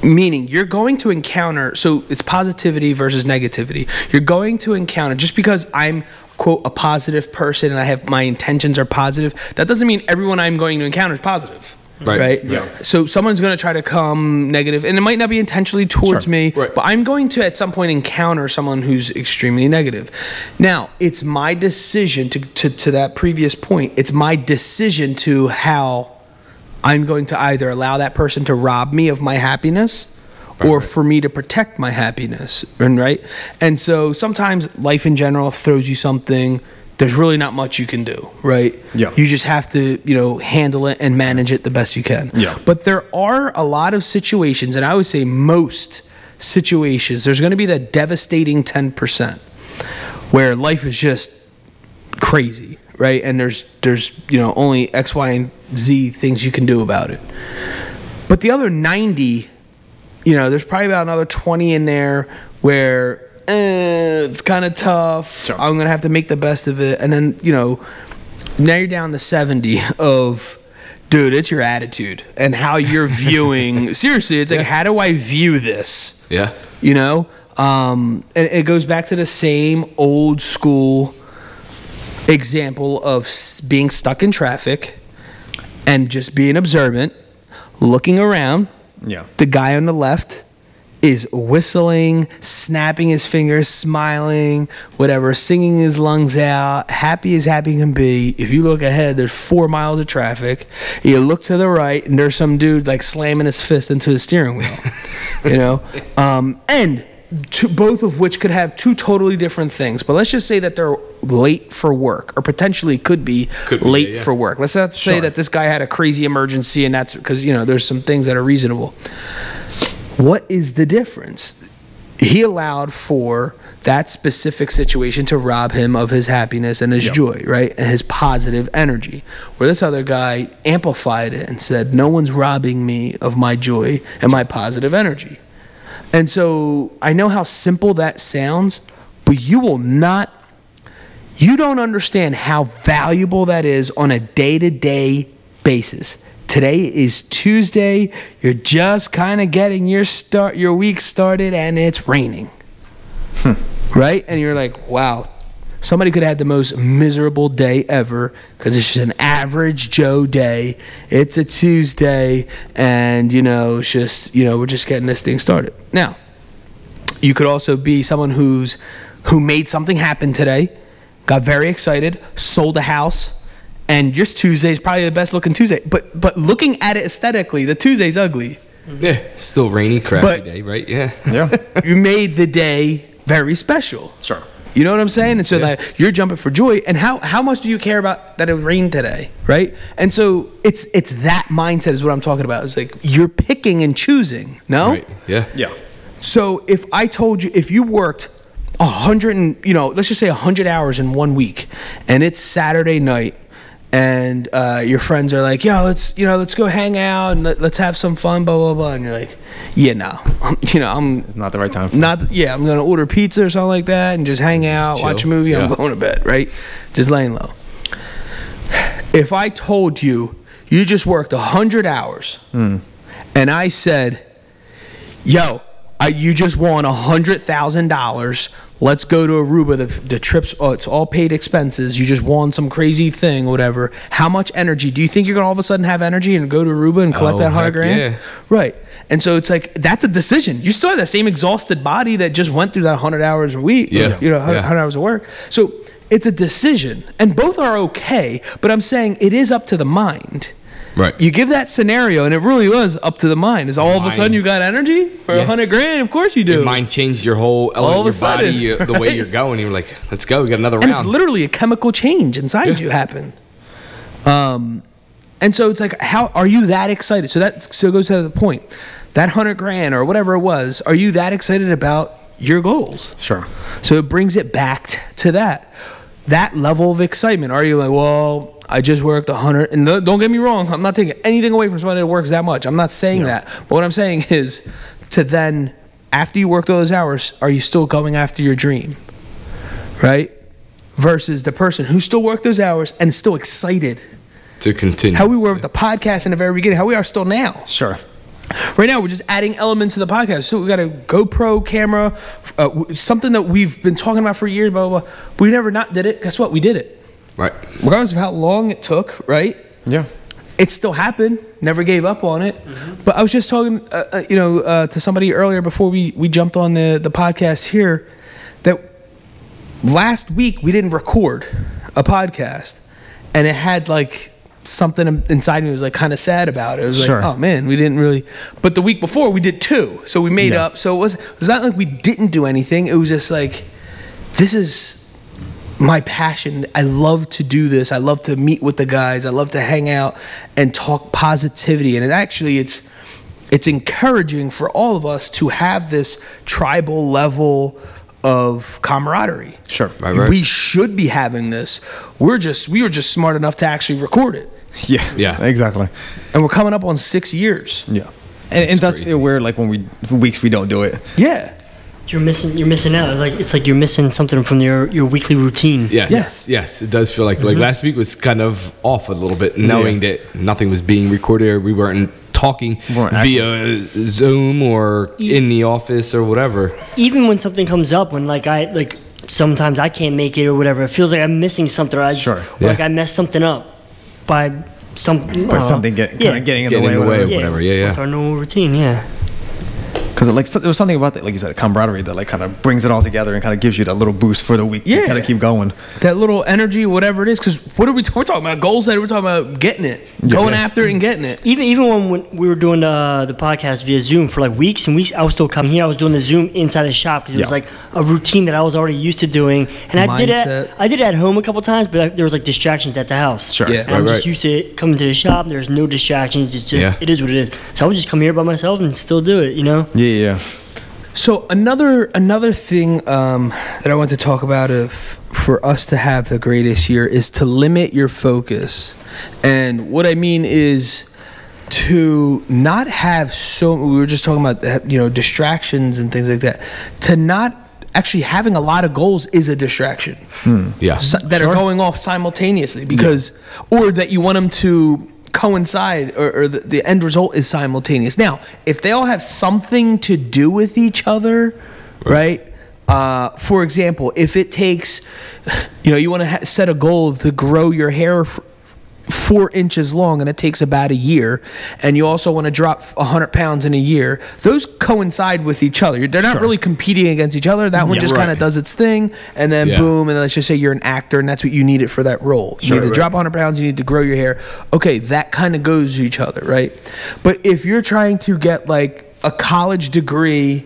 [SPEAKER 1] meaning you're going to encounter so it's positivity versus negativity you're going to encounter just because i'm quote a positive person and i have my intentions are positive that doesn't mean everyone i'm going to encounter is positive
[SPEAKER 3] Right.
[SPEAKER 1] right
[SPEAKER 3] Yeah.
[SPEAKER 1] so someone's going to try to come negative and it might not be intentionally towards
[SPEAKER 2] Sure.
[SPEAKER 1] me
[SPEAKER 3] Right.
[SPEAKER 1] but i'm going to at some point encounter someone who's extremely negative now it's my decision to, to, to that previous point it's my decision to how I'm going to either allow that person to rob me of my happiness or for me to protect my happiness. And right? And so sometimes life in general throws you something there's really not much you can do, right?
[SPEAKER 2] Yeah.
[SPEAKER 1] You just have to, you know, handle it and manage it the best you can.
[SPEAKER 2] Yeah.
[SPEAKER 1] But there are a lot of situations, and I would say most situations, there's going to be that devastating 10% where life is just crazy, right? And there's there's you know only X, Y, and Z things you can do about it. But the other 90, you know, there's probably about another 20 in there where eh, it's kind of tough.
[SPEAKER 2] Sure.
[SPEAKER 1] I'm gonna have to make the best of it, and then you know, now you're down to 70 of. Dude, it's your attitude and how you're viewing. seriously, it's like, how do I view this?
[SPEAKER 3] Yeah.
[SPEAKER 1] you know um, and it goes back to the same old school example of being stuck in traffic and just being observant looking around
[SPEAKER 2] Yeah.
[SPEAKER 1] The guy on the left is whistling, snapping his fingers, smiling, whatever, singing his lungs out, happy as happy can be. If you look ahead, there's four miles of traffic. You look to the right, and there's some dude like slamming his fist into the steering wheel. you know, um, and two, both of which could have two totally different things. But let's just say that they're late for work, or potentially could be,
[SPEAKER 3] Could be,
[SPEAKER 1] late
[SPEAKER 3] yeah, yeah.
[SPEAKER 1] for work. Let's not say
[SPEAKER 2] Sure.
[SPEAKER 1] that this guy had a crazy emergency, and that's because you know there's some things that are reasonable. What is the difference? He allowed for that specific situation to rob him of his happiness and his joy, right? And his positive energy. Where this other guy amplified it and said, No one's robbing me of my joy and my positive energy. And so I know how simple that sounds, but you will not, you don't understand how valuable that is on a day to day basis. Today is Tuesday. You're just kind of getting your start, your week started, and it's raining. Hmm. Right? And you're like, wow, somebody could have had the most miserable day ever because it's just an average Joe day. It's a Tuesday, and you know, it's just you know, we're just getting this thing started. Now, you could also be someone who's who made something happen today, got very excited, sold a house, and your Tuesday is probably the best looking Tuesday. But but looking at it aesthetically, the Tuesday's ugly.
[SPEAKER 3] Yeah, still rainy, crappy
[SPEAKER 1] But-
[SPEAKER 3] day, right? Yeah.
[SPEAKER 2] Yeah.
[SPEAKER 1] You made the day very special.
[SPEAKER 2] Sure.
[SPEAKER 1] You know what I'm saying? And so that you're jumping for joy. And how how much do you care about that it rained today, right? And so it's it's that mindset is what I'm talking about. It's like you're picking and choosing. No.
[SPEAKER 3] Right. Yeah.
[SPEAKER 2] Yeah.
[SPEAKER 1] So if I told you if you worked a hundred and you know let's just say a hundred hours in one week, and it's Saturday night, and uh, your friends are like, "Yo, let's you know let's go hang out and let, let's have some fun," blah blah blah, and you're like, "Yeah, no, I'm, you know I'm
[SPEAKER 2] It's not the right time. For
[SPEAKER 1] not yeah I'm gonna order pizza or something like that and just hang out,
[SPEAKER 3] chill.
[SPEAKER 1] watch a movie. I'm
[SPEAKER 3] Yeah.
[SPEAKER 1] going to bed, right? Just laying low. If I told you you just worked a hundred hours, hmm. and I said yo, I, you just won a hundred thousand dollars. Let's go to Aruba. The, the trips, oh, it's all paid expenses. You just won some crazy thing, whatever. How much energy do you think you're gonna all of a sudden have energy and go to Aruba and collect
[SPEAKER 3] Oh,
[SPEAKER 1] that hundred
[SPEAKER 3] heck
[SPEAKER 1] grand?
[SPEAKER 3] yeah.
[SPEAKER 1] Right. And so it's like that's a decision. You still have that same exhausted body that just went through that hundred hours a week.
[SPEAKER 3] Yeah.
[SPEAKER 1] You know, hundred
[SPEAKER 3] Yeah.
[SPEAKER 1] hours of work. So it's a decision, and both are okay. But I'm saying it is up to the mind.
[SPEAKER 3] Right.
[SPEAKER 1] You give that scenario, and it really was up to the mind. Is all of a sudden you got energy for a
[SPEAKER 3] Yeah.
[SPEAKER 1] hundred grand? Of course you do.
[SPEAKER 3] Your mind changed your whole
[SPEAKER 1] All
[SPEAKER 3] element,
[SPEAKER 1] of a sudden,
[SPEAKER 3] body, you, the way you're going. You're like, let's go. We got another
[SPEAKER 1] and
[SPEAKER 3] round.
[SPEAKER 1] it's literally a chemical change inside
[SPEAKER 3] Yeah.
[SPEAKER 1] you happen. Um, and so it's like, how are you that excited? So that so it goes to the point. That hundred grand or whatever it was, are you that excited about your goals?
[SPEAKER 2] Sure.
[SPEAKER 1] So it brings it back t- to that that level of excitement. Are you like, well, I just worked a hundred, and no- don't get me wrong, I'm not taking anything away from somebody that works that much. I'm not saying that, but what I'm saying is to then after you worked all those hours, are you still going after your dream, right? Versus the person who still worked those hours and is still excited.
[SPEAKER 3] To continue.
[SPEAKER 1] How we were with the podcast in the very beginning, how we are still now.
[SPEAKER 2] Sure.
[SPEAKER 1] Right now, we're just adding elements to the podcast. So we got a GoPro camera, uh, something that we've been talking about for years. Blah blah. blah. We never not did it. Guess what? We did it.
[SPEAKER 3] right.
[SPEAKER 1] Regardless of how long it took, right?
[SPEAKER 2] Yeah.
[SPEAKER 1] It still happened. Never gave up on it. But I was just talking, uh, uh, you know, uh, to somebody earlier before we we jumped on the the podcast here that last week we didn't record a podcast, and it had like something inside me was like kind of sad about it. It was
[SPEAKER 2] Sure.
[SPEAKER 1] like, oh man, we didn't really. But the week before we did two, so we made
[SPEAKER 2] Yeah.
[SPEAKER 1] up. So it was it was not like we didn't do anything. It was just like this is my passion. I love to do this. I love to meet with the guys. I love to hang out and talk positivity. And it actually it's it's encouraging for all of us to have this tribal level of camaraderie.
[SPEAKER 2] Sure.
[SPEAKER 3] Right, right.
[SPEAKER 1] We should be having this. We're just we were just smart enough to actually record it.
[SPEAKER 2] Yeah.
[SPEAKER 3] Yeah.
[SPEAKER 2] Exactly.
[SPEAKER 1] And we're coming up on 6 years.
[SPEAKER 2] Yeah. And it does
[SPEAKER 3] crazy.
[SPEAKER 2] feel weird, like when we for weeks we don't do it.
[SPEAKER 1] Yeah.
[SPEAKER 4] You're missing. You're missing out. Like it's like you're missing something from your your weekly routine.
[SPEAKER 3] Yes, yes, yes. it does feel like
[SPEAKER 1] Mm-hmm.
[SPEAKER 3] like last week was kind of off a little bit, knowing that nothing was being recorded or we weren't talking
[SPEAKER 2] Weren't
[SPEAKER 3] via Zoom or in the office or whatever.
[SPEAKER 4] Even when something comes up, when like I like sometimes I can't make it or whatever, it feels like I'm missing something. Or I just,
[SPEAKER 2] Sure.
[SPEAKER 4] or like I messed something up by some
[SPEAKER 2] Or
[SPEAKER 4] uh,
[SPEAKER 2] something get,
[SPEAKER 4] yeah.
[SPEAKER 2] kind of getting in
[SPEAKER 3] Getting
[SPEAKER 2] the way.
[SPEAKER 3] in the way.
[SPEAKER 2] whatever.
[SPEAKER 3] whatever, yeah, yeah.
[SPEAKER 4] With our normal routine, yeah.
[SPEAKER 2] Because like so- there was something about that, like you said, camaraderie that like kind of brings it all together and kind of gives you that little boost for the week
[SPEAKER 1] Yeah.
[SPEAKER 2] to kind of keep going.
[SPEAKER 1] that little energy, whatever it is. Because what are we? We're talking about goals. That we're talking about getting it, going after it, and getting it.
[SPEAKER 4] Even even when, when we were doing the the podcast via Zoom for like weeks and weeks, I was still coming here. I was doing the Zoom inside the shop because it was like a routine that I was already used to doing, and I did it. I did it at home a couple times, but I, there was like distractions at the house.
[SPEAKER 2] Sure.
[SPEAKER 1] Yeah.
[SPEAKER 4] And I'm just
[SPEAKER 3] right.
[SPEAKER 4] used to coming to the shop. There's no distractions. It's just
[SPEAKER 3] Yeah.
[SPEAKER 4] it is what it is. So I would just come here by myself and still do it. You know.
[SPEAKER 2] Yeah, yeah.
[SPEAKER 1] So another another thing um, that I want to talk about if for us to have the greatest year is to limit your focus, and what I mean is to not have so. We were just talking about you know distractions and things like that. To not actually having a lot of goals is a distraction
[SPEAKER 3] Yeah.
[SPEAKER 1] si- that are going off simultaneously because or that you want them to coincide or, or the, the end result is simultaneous. Now if they all have something to do with each other right, Uh, for example if it takes you know you want to ha- set a goal to grow your hair f- four inches long and it takes about a year and you also want to drop 100 pounds in a year those coincide with each other. They're not really competing against each other. That one
[SPEAKER 2] Yeah.
[SPEAKER 1] just kind of does its thing and then
[SPEAKER 3] Yeah.
[SPEAKER 1] boom and let's just say you're an actor and that's what you needed for that role. You
[SPEAKER 3] Sure,
[SPEAKER 1] need to
[SPEAKER 3] right.
[SPEAKER 1] drop 100 pounds you need to grow your hair. Okay that kind of goes to each other right? But if you're trying to get like a college degree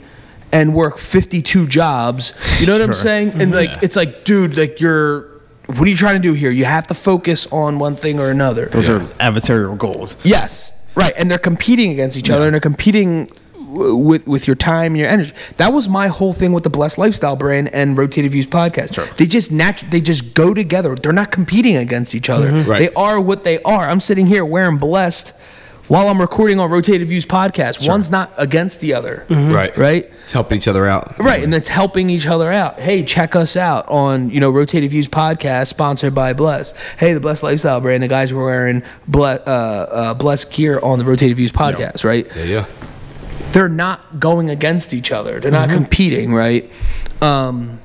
[SPEAKER 1] and work 52 jobs you know what i'm saying? And mm-hmm. like
[SPEAKER 3] Yeah.
[SPEAKER 1] it's like dude like you're what are you trying to do here you have to focus on one thing or another
[SPEAKER 2] Those are adversarial goals.
[SPEAKER 1] Yes, right, and they're competing against each other, and they're competing w- with with your time and your energy. That was my whole thing with the Blessed Lifestyle brand and Rotated Views podcast. They just natu- they just go together. They're not competing against each other. Mm-hmm.
[SPEAKER 3] Right.
[SPEAKER 1] They are what they are. I'm sitting here wearing Blessed while I'm recording on Rotated Views podcast. One's not against the other.
[SPEAKER 3] Right.
[SPEAKER 1] Right.
[SPEAKER 3] It's helping each other out.
[SPEAKER 1] Right, and it's helping each other out. Hey, check us out on you know Rotated Views podcast, sponsored by Bless. Hey, the Bless Lifestyle brand. The guys were wearing Bless, uh, uh, Bless gear on the Rotated Views podcast, right?
[SPEAKER 3] Yeah, yeah.
[SPEAKER 1] They're not going against each other. They're not competing, right? Um,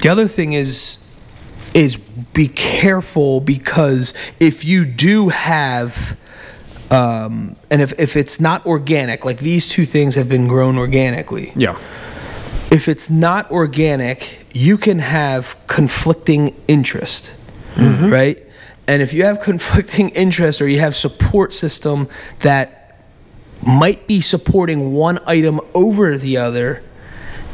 [SPEAKER 1] the other thing is is be careful because if you do have um, and if, if it's not organic, like these two things have been grown organically,
[SPEAKER 2] Yeah.
[SPEAKER 1] if it's not organic, you can have conflicting interest, right? And if you have conflicting interest or you have support system that might be supporting one item over the other,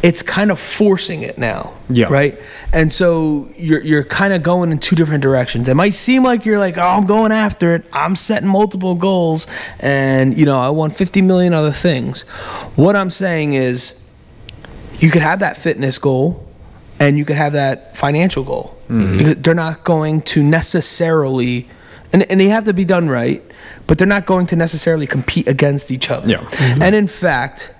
[SPEAKER 1] it's kind of forcing it now.
[SPEAKER 2] Yeah.
[SPEAKER 1] Right? And so you're you're kind of going in two different directions. It might seem like you're like, "Oh, I'm going after it. I'm setting multiple goals and, you know, I want 50 million other things." What I'm saying is you could have that fitness goal and you could have that financial goal mm-hmm. because they're not going to necessarily and, and they have to be done right but they're not going to necessarily compete against each other
[SPEAKER 2] Yeah. Mm-hmm.
[SPEAKER 1] and in fact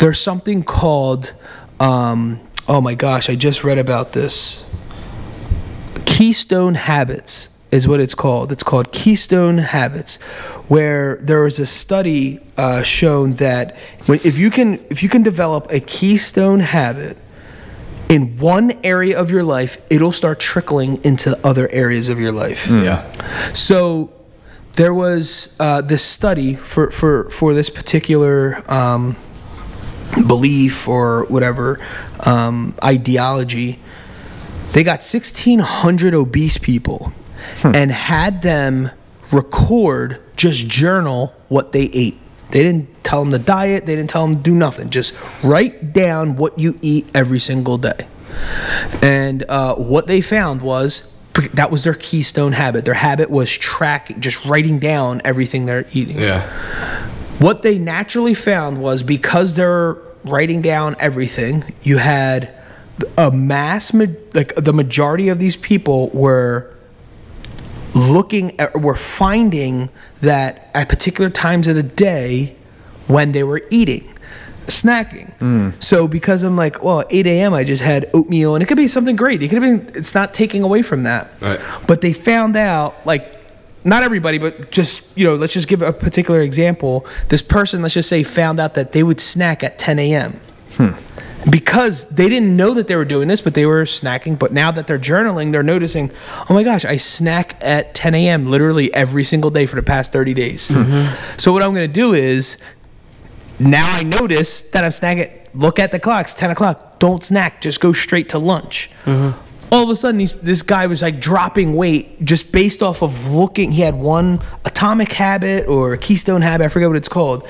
[SPEAKER 1] there's something called um, oh my gosh i just read about this. Keystone habits is what it's called. It's called keystone habits where there was a study uh, shown that when, if you can if you can develop a keystone habit in one area of your life it'll start trickling into other areas of your life.
[SPEAKER 3] Yeah.
[SPEAKER 1] so there was uh, this study for, for, for this particular um, belief or whatever um, ideology. They got 1,600 obese people and had them record, just journal what they ate. They didn't tell them to diet, they didn't tell them to do nothing. Just write down what you eat every single day. And uh, what they found was that was their keystone habit. Their habit was tracking, just writing down everything they're eating.
[SPEAKER 3] Yeah.
[SPEAKER 1] What they naturally found was because they're writing down everything, you had a mass, like the majority of these people were looking at, were finding that at particular times of the day when they were eating snacking. Hmm. So because i'm like well 8 a.m i just had oatmeal and it could be something great. It could have been it's not taking away from that.
[SPEAKER 3] Right.
[SPEAKER 1] but they found out like not everybody but just you know let's just give a particular example this person let's just say found out that they would snack at 10 a.m hmm. because they didn't know that they were doing this, but they were snacking. But now that they're journaling, they're noticing, oh my gosh, I snack at 10 a.m. literally every single day for the past 30 days. Hmm. Mm-hmm. So what I'm going to do is now I notice that I'm snacking. Look at the clocks, 10 o'clock. Don't snack. Just go straight to lunch. Mm-hmm. All of a sudden, he's, this guy was like dropping weight just based off of looking. He had one atomic habit or a keystone habit. I forget what it's called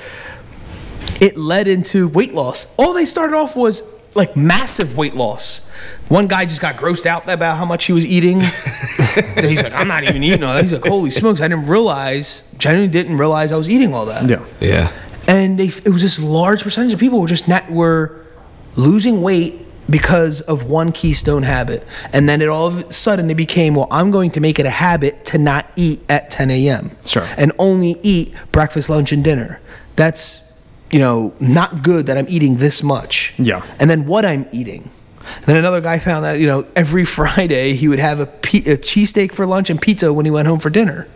[SPEAKER 1] it led into weight loss. All they started off was like massive weight loss. One guy just got grossed out about how much he was eating. He's like, I'm not even eating all that. He's like, holy smokes, I didn't realize, genuinely didn't realize I was eating all that.
[SPEAKER 2] Yeah.
[SPEAKER 3] Yeah.
[SPEAKER 1] And they, it was this large percentage of people were just not were losing weight because of one keystone habit. And then it all of a sudden it became, well, I'm going to make it a habit to not eat at 10 a.m.
[SPEAKER 2] Sure.
[SPEAKER 1] And only eat breakfast, lunch, and dinner. That's, you know, not good that I'm eating this much.
[SPEAKER 2] Yeah.
[SPEAKER 1] And then what I'm eating. And then another guy found that, you know, every Friday he would have a, pe- a cheesesteak for lunch and pizza when he went home for dinner.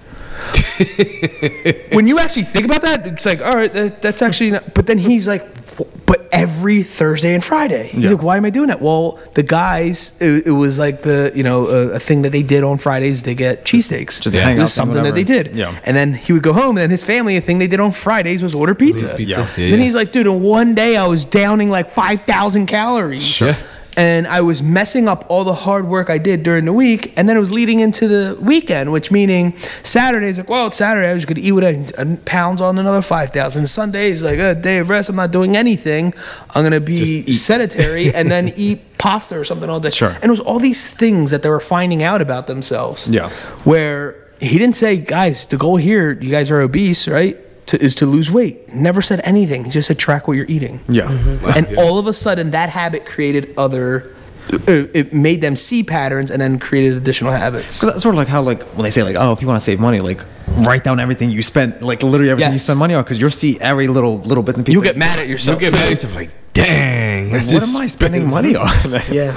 [SPEAKER 1] when you actually think about that, it's like, all right, that, that's actually not. But then he's like, "W- but every Thursday and Friday. He's
[SPEAKER 2] Yeah.
[SPEAKER 1] like, why am I doing that? Well, the guys, it, it was like the, you know, a, a thing that they did on Fridays. They get cheesesteaks.
[SPEAKER 2] Just a
[SPEAKER 1] it was
[SPEAKER 2] thing,
[SPEAKER 1] something that they did.
[SPEAKER 2] Yeah.
[SPEAKER 1] And then he would go home, and then his family, a thing they did on Fridays was order pizza.
[SPEAKER 3] Pizza.
[SPEAKER 2] Yeah.
[SPEAKER 3] Yeah,
[SPEAKER 1] then
[SPEAKER 3] yeah.
[SPEAKER 1] he's like, dude, in one day I was downing like 5,000 calories.
[SPEAKER 3] Sure.
[SPEAKER 1] And I was messing up all the hard work I did during the week. And then it was leading into the weekend, which meaning Saturday's like, well, it's Saturday. I was going to eat what I pounds on another 5,000. Sunday's like a day of rest. I'm not doing anything. I'm going to be sedentary and then eat pasta or something all day.
[SPEAKER 2] Sure.
[SPEAKER 1] And it was all these things that they were finding out about themselves.
[SPEAKER 2] Yeah.
[SPEAKER 1] Where he didn't say, guys, the goal here, you guys are obese, right? To, is to lose weight. Never said anything. He just said track what you're eating.
[SPEAKER 2] Yeah. Mm-hmm.
[SPEAKER 1] And
[SPEAKER 3] Yeah.
[SPEAKER 1] all of a sudden, that habit created other. It it made them see patterns and then created additional habits.
[SPEAKER 2] So that's sort of like how like when they say like oh if you want to save money like write down everything you spent like literally everything you spend money on because you'll see every little little bit and piece.
[SPEAKER 1] You'll
[SPEAKER 2] like,
[SPEAKER 1] get mad at yourself.
[SPEAKER 3] You'll get mad at yourself like, dang.
[SPEAKER 2] Like, what am I spending money on?
[SPEAKER 4] Yeah.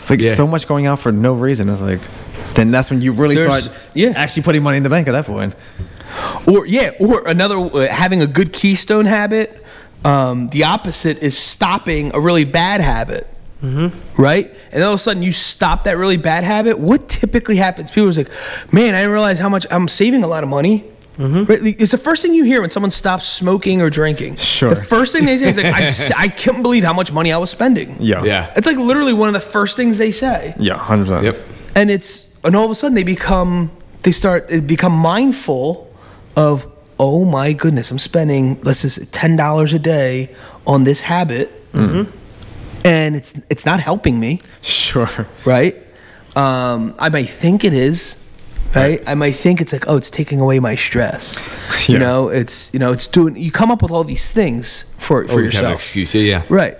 [SPEAKER 2] it's like
[SPEAKER 3] Yeah.
[SPEAKER 2] so much going out for no reason. It's like then that's when you really
[SPEAKER 1] There's-
[SPEAKER 2] start
[SPEAKER 1] yeah.
[SPEAKER 2] actually putting money in the bank at that point.
[SPEAKER 1] Or yeah, or another uh, having a good keystone habit. Um, the opposite is stopping a really bad habit. Right, and all of a sudden you stop that really bad habit. What typically happens? People are like, "Man, I didn't realize how much I'm saving a lot of money." Right? It's the first thing you hear when someone stops smoking or drinking.
[SPEAKER 2] Sure.
[SPEAKER 1] The first thing they say is like, I, s- "I couldn't believe how much money I was spending."
[SPEAKER 2] Yeah.
[SPEAKER 3] Yeah.
[SPEAKER 1] It's like literally one of the first things they say
[SPEAKER 2] Yeah. Hundred percent.
[SPEAKER 3] Yep.
[SPEAKER 1] and it's and all of a sudden they become they start they become mindful of oh my goodness i'm spending let's just say ten dollars a day on this habit and it's it's not helping me.
[SPEAKER 2] Sure.
[SPEAKER 1] right? Um, i might think it is right? I might think it's like oh it's taking away my stress. You know it's you know it's doing you come up with all these things for for
[SPEAKER 3] Always have an
[SPEAKER 1] yourself.
[SPEAKER 3] excuse. Yeah, yeah.
[SPEAKER 1] right.